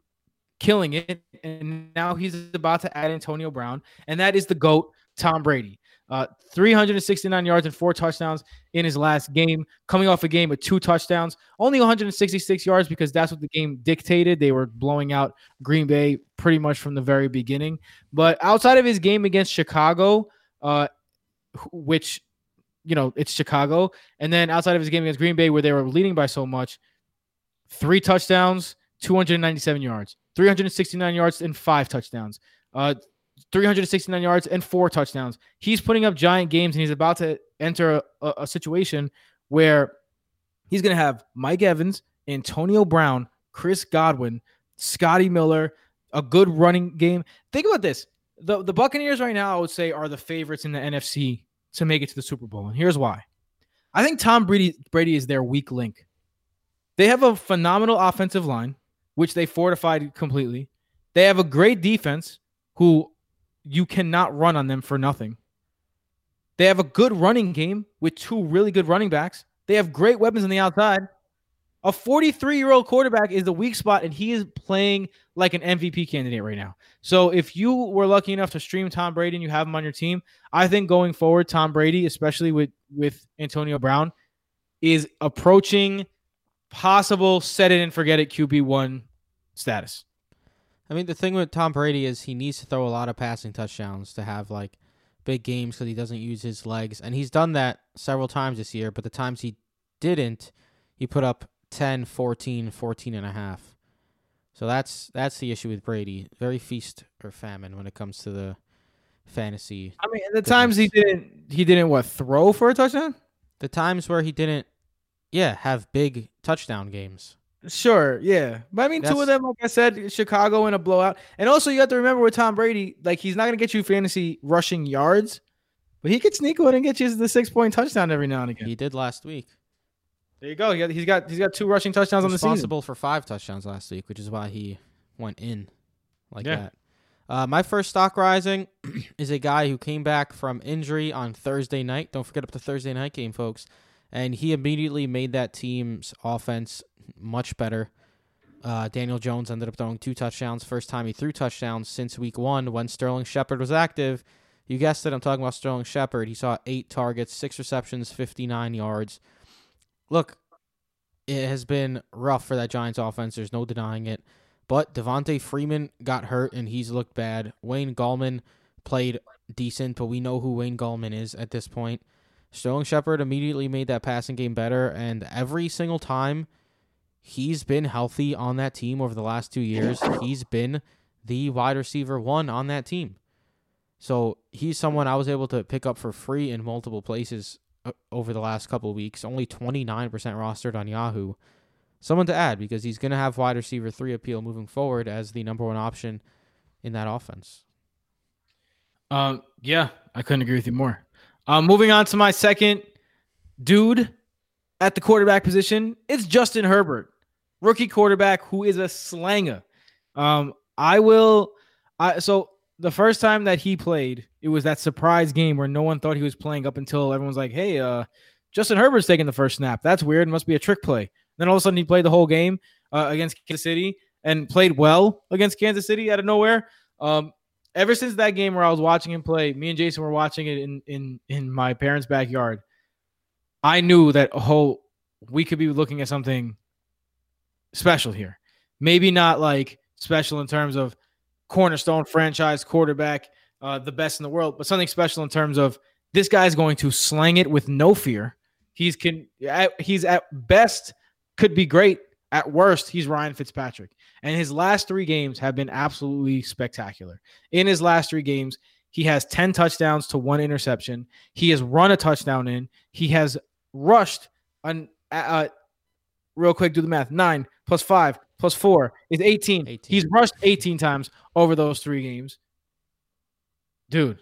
killing it. And now he's about to add Antonio Brown, and that is the GOAT, Tom Brady. Uh, 369 yards and four touchdowns in his last game, coming off a game with two touchdowns, only 166 yards because that's what the game dictated. They were blowing out Green Bay pretty much from the very beginning. But outside of his game against Chicago, uh, which you know it's Chicago, and then outside of his game against Green Bay where they were leading by so much, three touchdowns, 297 yards, 369 yards, and five touchdowns. Uh, 369 yards and four touchdowns. He's putting up giant games, and he's about to enter a, a situation where he's going to have Mike Evans, Antonio Brown, Chris Godwin, Scotty Miller, a good running game. Think about this: the the Buccaneers right now, I would say, are the favorites in the NFC to make it to the Super Bowl, and here's why. I think Tom Brady Brady is their weak link. They have a phenomenal offensive line, which they fortified completely. They have a great defense, who you cannot run on them for nothing. They have a good running game with two really good running backs. They have great weapons on the outside. A 43 year old quarterback is the weak spot, and he is playing like an MVP candidate right now. So, if you were lucky enough to stream Tom Brady and you have him on your team, I think going forward, Tom Brady, especially with with Antonio Brown, is approaching possible set it and forget it QB one status. I mean, the thing with Tom Brady is he needs to throw a lot of passing touchdowns to have like big games because he doesn't use his legs, and he's done that several times this year. But the times he didn't, he put up 10, 14, 14 and a half. So that's that's the issue with Brady. Very feast or famine when it comes to the fantasy. I mean, the times he didn't he didn't what throw for a touchdown? The times where he didn't, yeah, have big touchdown games. Sure, yeah. But I mean, two of them, like I said, Chicago in a blowout. And also, you have to remember with Tom Brady, like he's not going to get you fantasy rushing yards, but he could sneak one and get you the six point touchdown every now and again. He did last week. There you go. He got, he's got he's got two rushing touchdowns on the season. responsible for five touchdowns last week, which is why he went in like Yeah. that. Uh, my first stock rising is a guy who came back from injury on Thursday night. Don't forget up the Thursday night game, folks. And he immediately made that team's offense much better. Uh, Daniel Jones ended up throwing two touchdowns. First time he threw touchdowns since week one when Sterling Shepard was active. You guessed it. I'm talking about Sterling Shepard. He saw eight targets, six receptions, 59 yards. Look, it has been rough for that Giants offense. There's no denying it. But Devonta Freeman got hurt and he's looked bad. Wayne Gallman played decent, but we know who Wayne Gallman is at this point. Sterling Shepard immediately made that passing game better, and every single time he's been healthy on that team over the last two years, he's been the wide receiver one on that team. So he's someone I was able to pick up for free in multiple places uh, over the last couple weeks. Only 29% rostered on Yahoo. Someone to add because he's going to have wide receiver three appeal moving forward as the number one option in that offense. Um, yeah, I couldn't agree with you more. Um, moving on to my second dude at the quarterback position, it's Justin Herbert, rookie quarterback who is a slanger. Um, I will. I so the first time that he played, it was that surprise game where no one thought he was playing up until everyone's like, "Hey, uh, Justin Herbert's taking the first snap. That's weird. It must be a trick play." Then all of a sudden, he played the whole game uh, against Kansas City and played well against Kansas City out of nowhere. Um, ever since that game where I was watching him play, me and Jason were watching it in in in my parents' backyard. I knew that oh, we could be looking at something special here. Maybe not like special in terms of cornerstone franchise quarterback, uh, the best in the world, but something special in terms of this guy's going to slang it with no fear. He's can at, he's at best could be great. At worst, he's Ryan Fitzpatrick. And his last three games have been absolutely spectacular. In his last three games, he has 10 touchdowns to one interception. He has run a touchdown in. He has rushed an uh, real quick, do the math. Nine plus five plus four is 18. 18. He's rushed 18 times over those three games. Dude,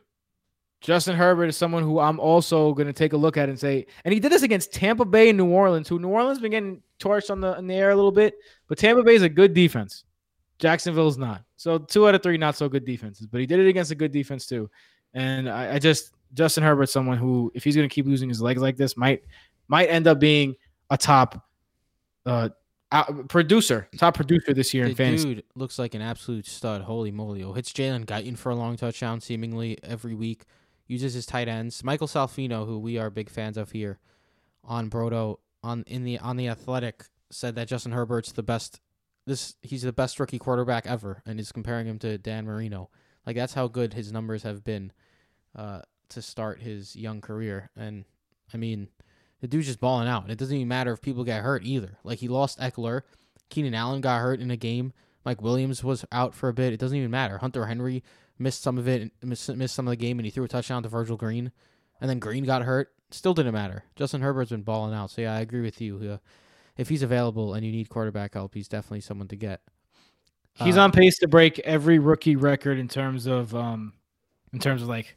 Justin Herbert is someone who I'm also going to take a look at and say, and he did this against Tampa Bay and New Orleans, who New Orleans been getting torched on the in the air a little bit, but Tampa Bay is a good defense. Jacksonville's not. So two out of three not so good defenses, but he did it against a good defense too. And I, I just Justin Herbert's someone who, if he's going to keep losing his legs like this, might might end up being a top uh out- producer, top producer this year in The fantasy. dude looks like an absolute stud. Holy moly. Oh, hits Jalen Guyton for a long touchdown seemingly every week. Uses his tight ends. Michael Salfino, who we are big fans of here on Broto on in the on the athletic, said that Justin Herbert's the best this he's the best rookie quarterback ever and is comparing him to Dan Marino. Like that's how good his numbers have been uh to start his young career. And I mean the dude's just balling out. And it doesn't even matter if people get hurt either. Like he lost Ekeler. Keenan Allen got hurt in a game. Mike Williams was out for a bit. It doesn't even matter. Hunter Henry missed some of it, missed, missed some of the game, and he threw a touchdown to Virgil Green. And then Green got hurt. Still didn't matter. Justin Herbert's been balling out. So yeah, I agree with you. Uh, if he's available and you need quarterback help, he's definitely someone to get. He's Uh, on pace to break every rookie record in terms of um in terms of like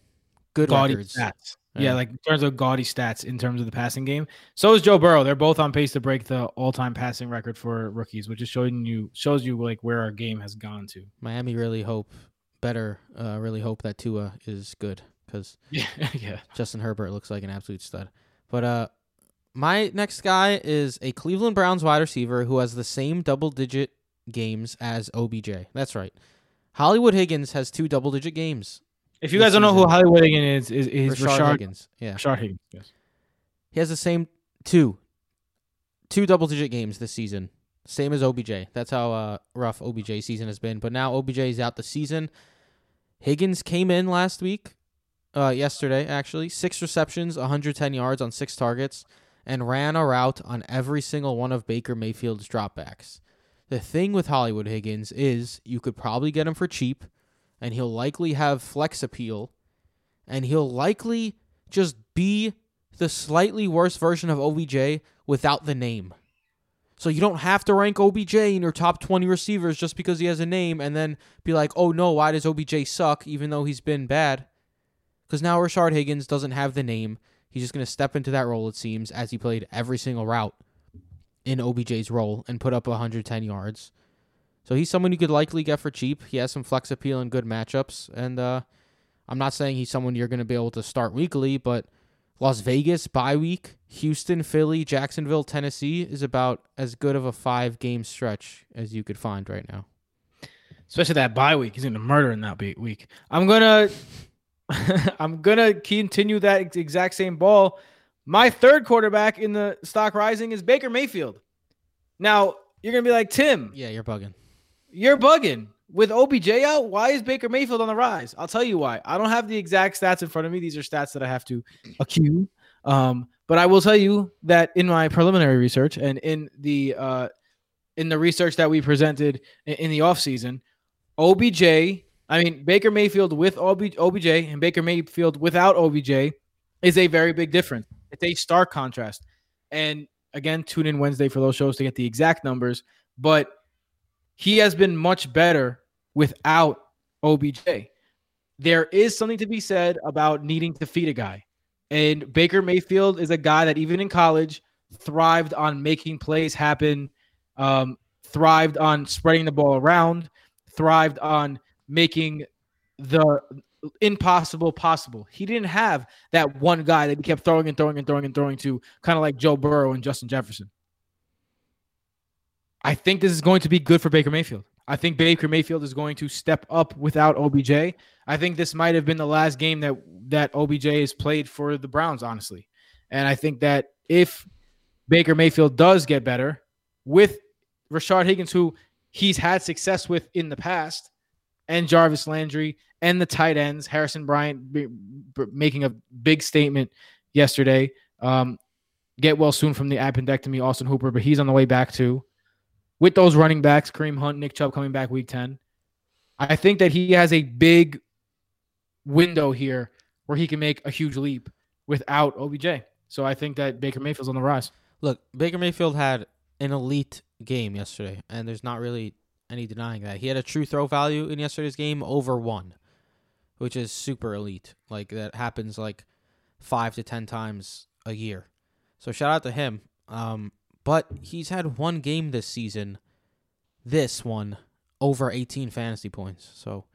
good records. stats. Yeah. Like in terms of gaudy stats in terms of the passing game. So is Joe Burrow. They're both on pace to break the all-time passing record for rookies, which is showing you shows you like where our game has gone to. Miami really hope better. Uh, really hope that Tua is good because Yeah, yeah. Justin Herbert looks like an absolute stud. But uh, my next guy is a Cleveland Browns wide receiver who has the same double digit games as OBJ. That's right. Hollywood Higgins has two double digit games. If you guys don't know who. Hollywood Higgins is, is, is Rashard Rashard, Higgins. Yeah. Rashard Higgins. Yes. He has the same two, two double digit games this season. Same as OBJ. That's how uh, rough OBJ season has been. But now OBJ is out the season. Higgins came in last week, uh, yesterday actually, six receptions, 110 yards on six targets, and ran a route on every single one of Baker Mayfield's dropbacks. The thing with Hollywood Higgins is you could probably get him for cheap, and he'll likely have flex appeal, and he'll likely just be the slightly worse version of OBJ without the name. So you don't have to rank OBJ in your top 20 receivers just because he has a name and then be like, oh no, why does OBJ suck even though he's been bad? Because now Rashard Higgins doesn't have the name. He's just going to step into that role, it seems, as he played every single route in OBJ's role and put up 110 yards. So he's someone you could likely get for cheap. He has some flex appeal and good matchups. And uh, I'm not saying he's someone you're going to be able to start weekly, but Las Vegas bye week, Houston, Philly, Jacksonville, Tennessee is about as good of a five game stretch as you could find right now. especially that bye week. He's gonna murder in that week. I'm gonna, I'm gonna continue that exact same ball. My third quarterback in the stock rising is Baker Mayfield. Now you're gonna be like Tim, Yeah, you're bugging. You're bugging with OBJ out. Why is Baker Mayfield on the rise? I'll tell you why. I don't have the exact stats in front of me. These are stats that I have to accue. Um, but I will tell you that in my preliminary research and in the uh, in the research that we presented in, in the offseason, OBJ, I mean Baker Mayfield with OB, OBJ and Baker Mayfield without OBJ is a very big difference. It's a stark contrast. And again, tune in Wednesday for those shows to get the exact numbers. But he has been much better without OBJ. There is something to be said about needing to feed a guy. And Baker Mayfield is a guy that even in college thrived on making plays happen, um, thrived on spreading the ball around, thrived on making the impossible possible. He didn't have that one guy that he kept throwing and throwing and throwing and throwing to, kind of like Joe Burrow and Justin Jefferson. I think this is going to be good for Baker Mayfield. I think Baker Mayfield is going to step up without OBJ. I think this might have been the last game that that OBJ has played for the Browns, honestly. And I think that if Baker Mayfield does get better with Rashard Higgins, who he's had success with in the past, and Jarvis Landry and the tight ends, Harrison Bryant b- b- making a big statement yesterday. Um, get well soon from the appendectomy, Austin Hooper, but he's on the way back too with those running backs, Kareem Hunt, Nick Chubb coming back week 10, I think that he has a big window here where he can make a huge leap without OBJ. So I think that Baker Mayfield's on the rise. Look, Baker Mayfield had an elite game yesterday, and there's not really any denying that. He had a true throw value in yesterday's game over one, which is super elite. Like that happens like five to ten times a year. So shout out to him. Um, but he's had one game this season, this one, over 18 fantasy points. So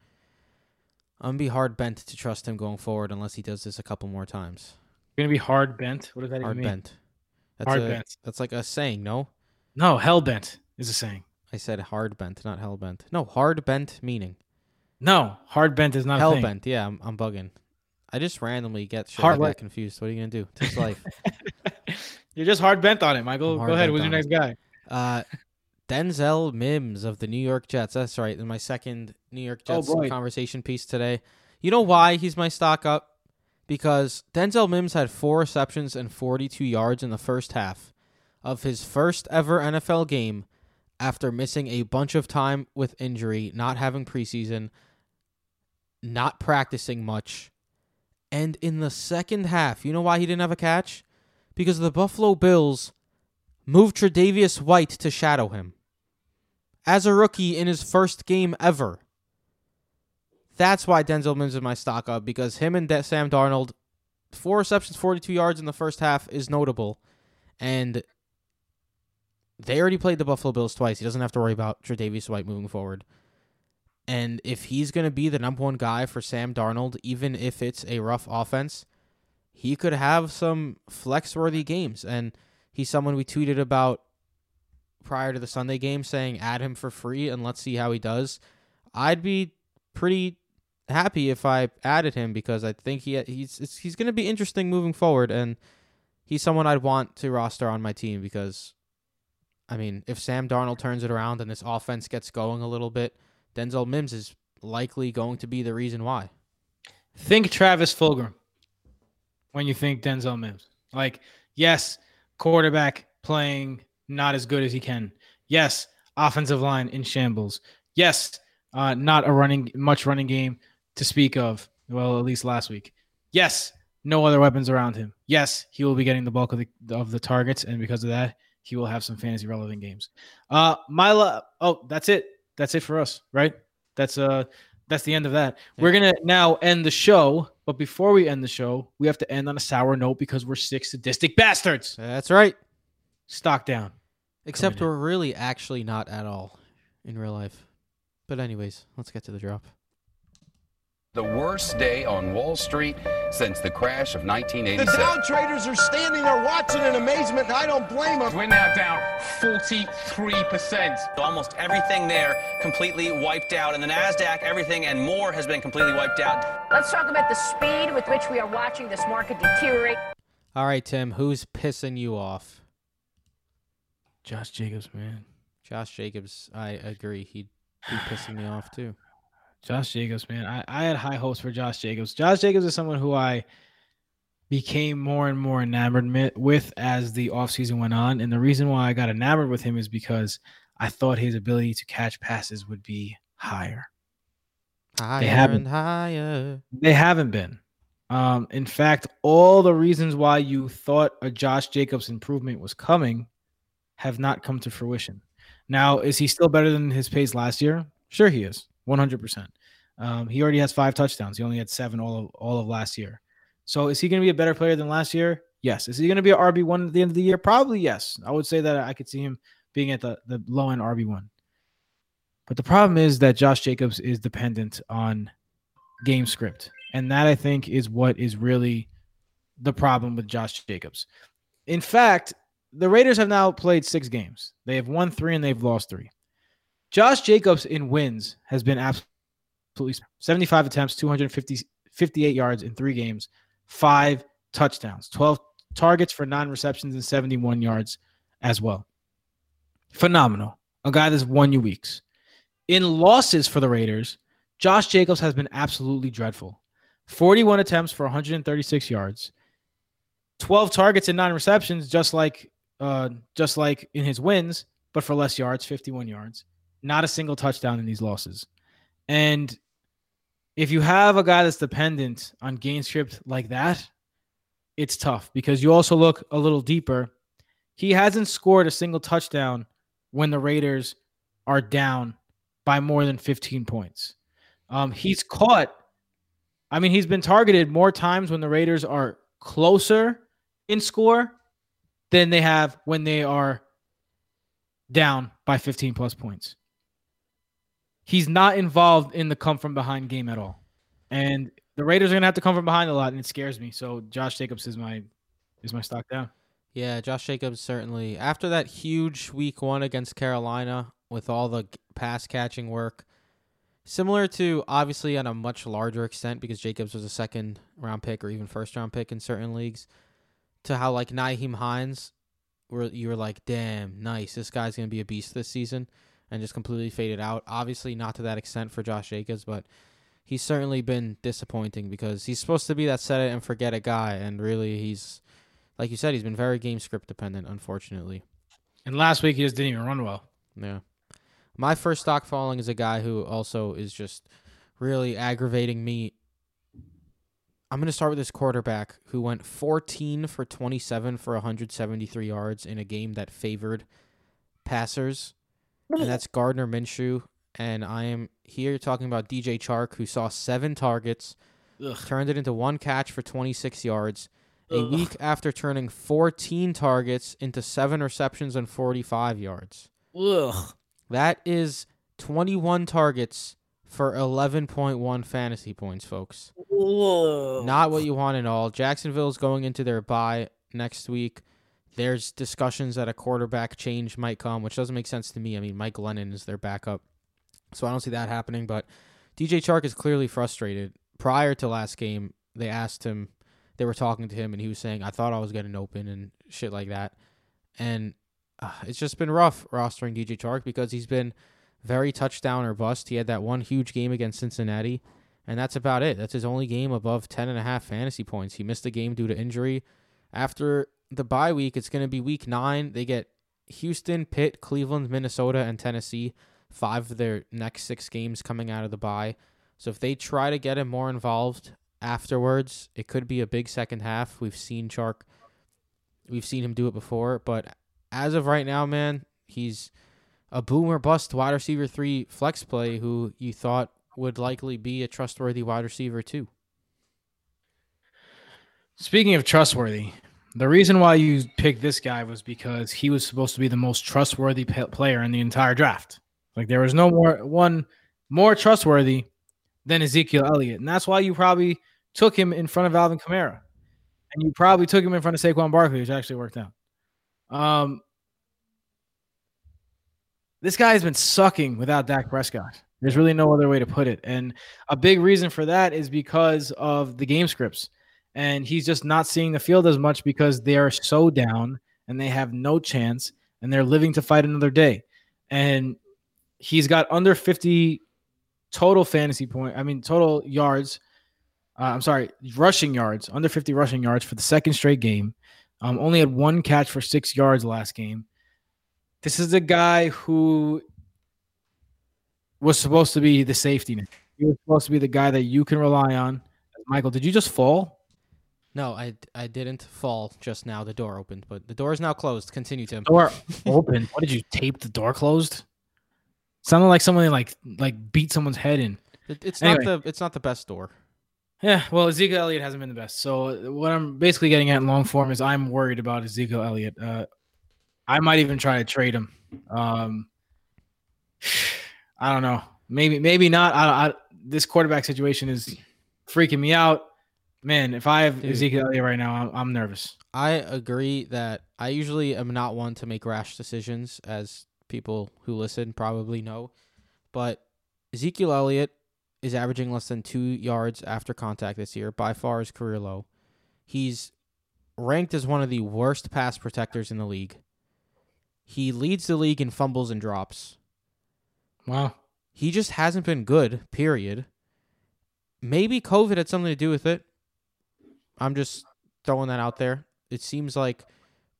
I'm gonna be hard bent to trust him going forward unless he does this a couple more times. You're gonna be hard bent. What does that Hard even mean? bent. That's Hard a- bent. That's like a saying, no? No, hell bent is a saying. I said hard bent, not hell bent. No, hard bent meaning No, hard bent is not a hell bent. Yeah, I'm, I'm bugging. I just randomly get shit Hard like that confused. What are you gonna do? It's life. You're just hard bent on it, Michael. Go ahead. Who's your next guy? uh, Denzel Mims of the New York Jets. That's right. In my second New York Oh, Jets boy. conversation piece today. You know why he's my stock up? Because Denzel Mims had four receptions and 42 yards in the first half of his first ever NFL game after missing a bunch of time with injury, not having preseason, not practicing much. And in the second half, you know why he didn't have a catch? Because the Buffalo Bills moved Tre'Davious White to shadow him. As a rookie in his first game ever. That's why Denzel Mims is my stock up because him and Sam Darnold, four receptions, 42 yards in the first half is notable. And they already played the Buffalo Bills twice. He doesn't have to worry about Tre'Davious White moving forward. And if he's going to be the number one guy for Sam Darnold, even if it's a rough offense, he could have some flex worthy games. And he's someone we tweeted about prior to the Sunday game saying add him for free and let's see how he does. I'd be pretty happy if I added him because I think he he's he's going to be interesting moving forward and he's someone I'd want to roster on my team because I mean, if Sam Darnold turns it around and this offense gets going a little bit, Denzel Mims is likely going to be the reason why. Think Travis Fulgham when you think Denzel Mims. Like, yes, quarterback playing not as good as he can. Yes, offensive line in shambles. Yes, uh, not a running much running game to speak of. Well, at least last week. Yes, no other weapons around him. Yes, he will be getting the bulk of the of the targets, and because of that, he will have some fantasy relevant games. Uh, Mila. Oh, that's it. That's it for us, right? That's uh, that's the end of that. We're gonna now end the show, but before we end the show, we have to end on a sour note because we're six sadistic bastards. That's right. Stock down. Except we're really actually not at all in real life. But anyways, let's get to the drop. The worst day on Wall Street since the crash of 1987. The Dow traders are standing there watching in amazement, and I don't blame them. We're now down 43%. Almost everything there completely wiped out. And the NASDAQ, everything and more has been completely wiped out. Let's talk about the speed with which we are watching this market deteriorate. All right, Tim, who's pissing you off? Josh Jacobs, man. Josh Jacobs, I agree. He'd be pissing me off too. Josh Jacobs, man. I, I had high hopes for Josh Jacobs. Josh Jacobs is someone who I became more and more enamored with as the offseason went on. And the reason why I got enamored with him is because I thought his ability to catch passes would be higher. Higher they haven't, higher. They haven't been. Um, in fact, all the reasons why you thought a Josh Jacobs improvement was coming have not come to fruition. Now, is he still better than his pace last year? Sure, he is. 100%. Um, he already has five touchdowns. He only had seven all of, all of last year. So is he going to be a better player than last year? Yes. Is he going to be an RB1 at the end of the year? Probably yes. I would say that I could see him being at the, the low end RB1. But the problem is that Josh Jacobs is dependent on game script. And that I think is what is really the problem with Josh Jacobs. In fact, the Raiders have now played six games. They have won three and they've lost three. Josh Jacobs in wins has been absolutely 75 attempts, 258 yards in three games, five touchdowns, 12 targets for nine receptions and 71 yards as well. Phenomenal. A guy that's won you weeks. In losses for the Raiders, Josh Jacobs has been absolutely dreadful. 41 attempts for 136 yards, 12 targets and nine receptions, just like uh, just like in his wins, but for less yards, 51 yards not a single touchdown in these losses. And if you have a guy that's dependent on game script like that, it's tough because you also look a little deeper. He hasn't scored a single touchdown when the Raiders are down by more than 15 points. Um, he's caught, I mean, he's been targeted more times when the Raiders are closer in score than they have when they are down by 15 plus points he's not involved in the come from behind game at all. And the Raiders are gonna have to come from behind a lot, and it scares me. So Josh Jacobs is my is my stock down. Yeah, Josh Jacobs certainly. After that huge week one against Carolina with all the pass catching work, similar to obviously on a much larger extent because Jacobs was a second round pick or even first round pick in certain leagues, to how like Nyheim Hines, where you were like, damn, nice, this guy's gonna be a beast this season and just completely faded out. Obviously, not to that extent for Josh Jacobs, but he's certainly been disappointing because he's supposed to be that set it and forget it guy, and really he's, like you said, he's been very game script dependent, unfortunately. And last week he just didn't even run well. Yeah. My first stock falling is a guy who also is just really aggravating me. I'm going to start with this quarterback who went 14 for 27 for 173 yards in a game that favored passers. And that's Gardner Minshew. And I am here talking about DJ Chark, who saw seven targets, Ugh. turned it into one catch for 26 yards. A Ugh. week after turning 14 targets into seven receptions and 45 yards. Ugh. That is 21 targets for 11.1 fantasy points, folks. Not what you want at all. Jacksonville's going into their bye next week. There's discussions that a quarterback change might come, which doesn't make sense to me. I mean, Mike Glennon is their backup. So I don't see that happening, but DJ Chark is clearly frustrated. Prior to last game, they asked him, they were talking to him, and he was saying, I thought I was getting open and shit like that. And uh, it's just been rough rostering DJ Chark because he's been very touchdown or bust. He had that one huge game against Cincinnati, and that's about it. That's his only game above 10 and a half fantasy points. He missed a game due to injury. After the bye week, it's going to be week nine. They get Houston, Pitt, Cleveland, Minnesota, and Tennessee. Five of their next six games coming out of the bye. So if they try to get him more involved afterwards, it could be a big second half. We've seen Chark, we've seen him do it before, but as of right now, man, he's a boomer bust wide receiver three flex play who you thought would likely be a trustworthy wide receiver too. Speaking of trustworthy, the reason why you picked this guy was because he was supposed to be the most trustworthy p- player in the entire draft. Like there was no more one more trustworthy than Ezekiel Elliott, and that's why you probably took him in front of Alvin Kamara, and you probably took him in front of Saquon Barkley, which actually worked out. Um, this guy has been sucking without Dak Prescott. There's really no other way to put it, and a big reason for that is because of the game scripts and he's just not seeing the field as much because they are so down and they have no chance and they're living to fight another day. And he's got under 50 total fantasy point, I mean total yards. Uh, I'm sorry, rushing yards, under 50 rushing yards for the second straight game. Um, only had one catch for six yards last game. This is a guy who was supposed to be the safety net. He was supposed to be the guy that you can rely on. Michael, did you just fall? No, I, I didn't fall just now. The door opened, but the door is now closed. Continue, Tim. Door open. What did you tape the door closed? Sounded like someone like like beat someone's head in. It, it's Anyway. not the it's not the best door. Yeah, well, Ezekiel Elliott hasn't been the best. So what I'm basically getting at in long form is I'm worried about Ezekiel Elliott. Uh, I might even try to trade him. Um, I don't know. Maybe maybe not. I, I this quarterback situation is freaking me out. Man, if I have Dude. Ezekiel Elliott right now, I'm, I'm nervous. I agree that I usually am not one to make rash decisions, as people who listen probably know. But Ezekiel Elliott is averaging less than two yards after contact this year, by far his career low. He's ranked as one of the worst pass protectors in the league. He leads the league in fumbles and drops. Wow. He just hasn't been good, period. Maybe COVID had something to do with it. I'm just throwing that out there. It seems like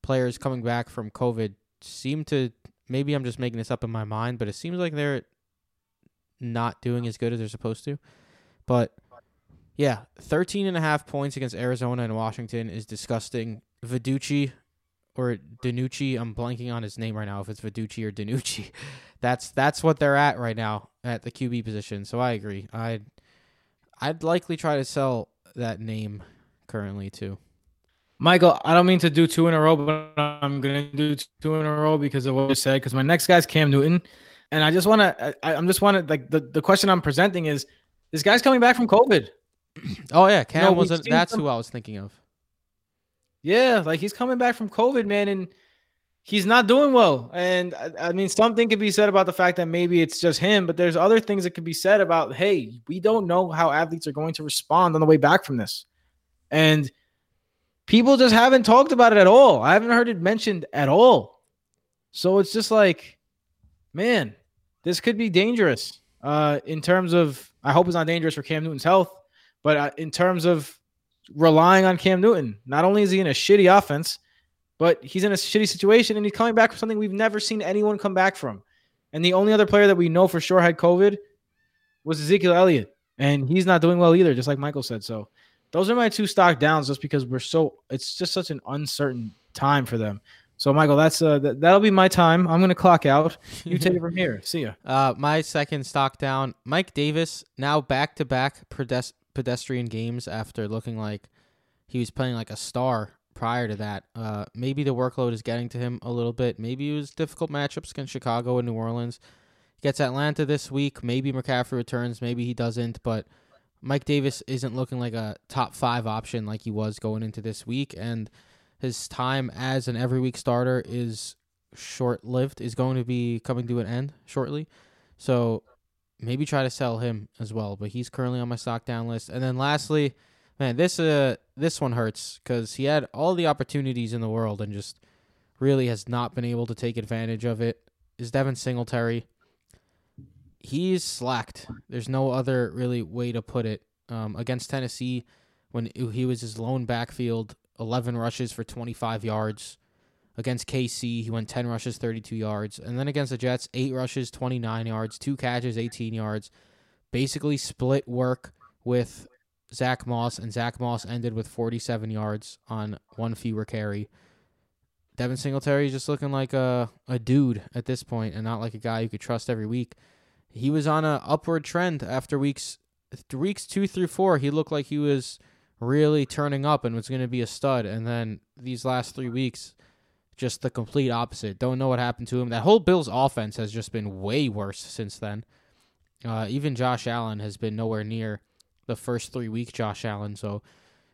players coming back from COVID seem to maybe I'm just making this up in my mind, but it seems like they're not doing as good as they're supposed to. But yeah, 13 and a half points against Arizona and Washington is disgusting. Viducci or Danucci, I'm blanking on his name right now if it's Viducci or Danucci. That's that's what they're at right now at the QB position. So I agree. I'd I'd likely try to sell that name currently too. Michael, I don't mean to do two in a row, but I'm gonna do two in a row because of what you said. Because my next guy's Cam Newton, and I just want to, I, I'm just want to like the, the question I'm presenting is, this guy's coming back from COVID. Oh yeah, Cam No, we've wasn't. That's some- who I was thinking of. Yeah, like he's coming back from COVID, man, and he's not doing well. And I, I mean, something could be said about the fact that maybe it's just him, but there's other things that could be said about, hey, we don't know how athletes are going to respond on the way back from this. And people just haven't talked about it at all. I haven't heard it mentioned at all. So it's just like, man, this could be dangerous uh, in terms of, I hope it's not dangerous for Cam Newton's health, but uh, in terms of relying on Cam Newton. Not only is he in a shitty offense, but he's in a shitty situation and he's coming back from something we've never seen anyone come back from. And the only other player that we know for sure had COVID was Ezekiel Elliott, and he's not doing well either, just like Michael said. So those are my two stock downs, just because we're so it's just such an uncertain time for them. So Michael, that's uh that, that'll be my time. I'm gonna clock out. You take it from here. See ya. Uh, my second stock down, Mike Davis, now back to back pedestrian games after looking like he was playing like a star prior to that. Uh, maybe the workload is getting to him a little bit. Maybe it was difficult matchups against Chicago and New Orleans. He gets Atlanta this week. Maybe McCaffrey returns. Maybe he doesn't. But Mike Davis isn't looking like a top five option like he was going into this week. And his time as an every week starter is short lived, is going to be coming to an end shortly. So maybe try to sell him as well. But he's currently on my stock down list. And then lastly, man, this uh this one hurts because he had all the opportunities in the world and just really has not been able to take advantage of it. Is Devin Singletary? He's slacked. There's no other really way to put it. Um, against Tennessee, when he was his lone backfield, 11 rushes for 25 yards. Against KC, he went 10 rushes, 32 yards. And then against the Jets, 8 rushes, 29 yards, 2 catches, 18 yards. Basically split work with Zach Moss, and Zach Moss ended with 47 yards on one fewer carry. Devin Singletary is just looking like a, a dude at this point and not like a guy you could trust every week. He was on an upward trend after weeks weeks two through four. He looked like he was really turning up and was going to be a stud. And then these last three weeks, just the complete opposite. Don't know what happened to him. That whole Bills offense has just been way worse since then. Uh, even Josh Allen has been nowhere near the first three weeks, Josh Allen. So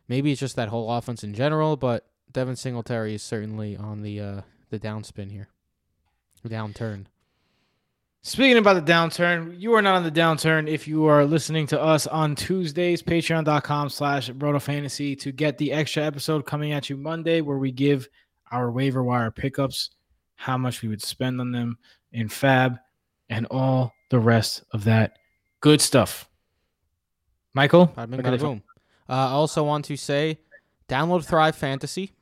maybe it's just that whole offense in general, but Devin Singletary is certainly on the uh, the downspin here, downturn. Speaking about the downturn, you are not on the downturn if you are listening to us on Tuesdays, patreon.com slash Fantasy to get the extra episode coming at you Monday where we give our waiver wire pickups, how much we would spend on them in FAAB, and all the rest of that good stuff. Michael? Bada bing, boom. Uh, I also want to say download Thrive Fantasy.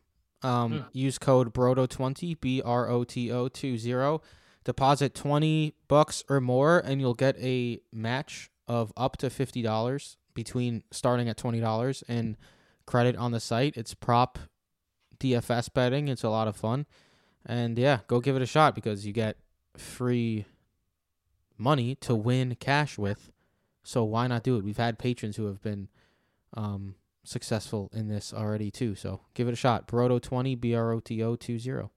Um, mm. Use code BROTO20, B R O T O 20 Deposit 20 bucks or more and you'll get a match of up to $50 between starting at $20 and credit on the site. It's prop DFS betting. It's a lot of fun. And yeah, go give it a shot because you get free money to win cash with. So why not do it? We've had patrons who have been um, successful in this already too. So give it a shot. Broto20, B R O T O 20.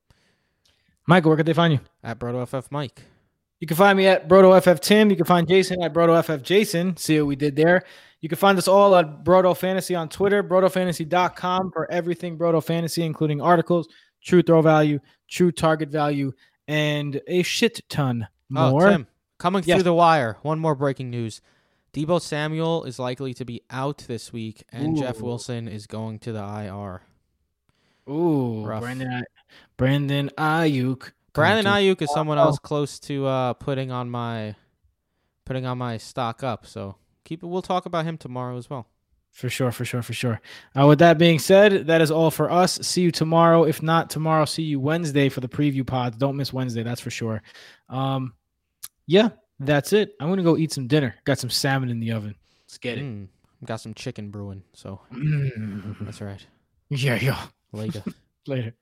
Michael, where could they find you? At BrotoFF Mike. You can find me at BrotoFF Tim. You can find Jason at BrotoFF Jason. See what we did there. You can find us all at Broto Fantasy on Twitter, brotofantasy.com for everything Broto Fantasy, including articles, true throw value, true target value, and a shit ton oh, more. Oh, Tim, coming yes. through the wire, one more breaking news. Deebo Samuel is likely to be out this week, and Ooh. Jeff Wilson is going to the IR. Ooh, Rough. Brandon Brandon Aiyuk. Brandon Aiyuk is someone else close to uh, putting on my putting on my stock up. So keep it. We'll talk about him tomorrow as well. For sure, for sure, for sure. Uh, with that being said, that is all for us. See you tomorrow. If not tomorrow, see you Wednesday for the preview pods. Don't miss Wednesday, that's for sure. Um, yeah, that's it. I'm gonna go eat some dinner. Got some salmon in the oven. Let's get it. Mm, got some chicken brewing, so mm. that's right. Yeah, yeah. Later. Later.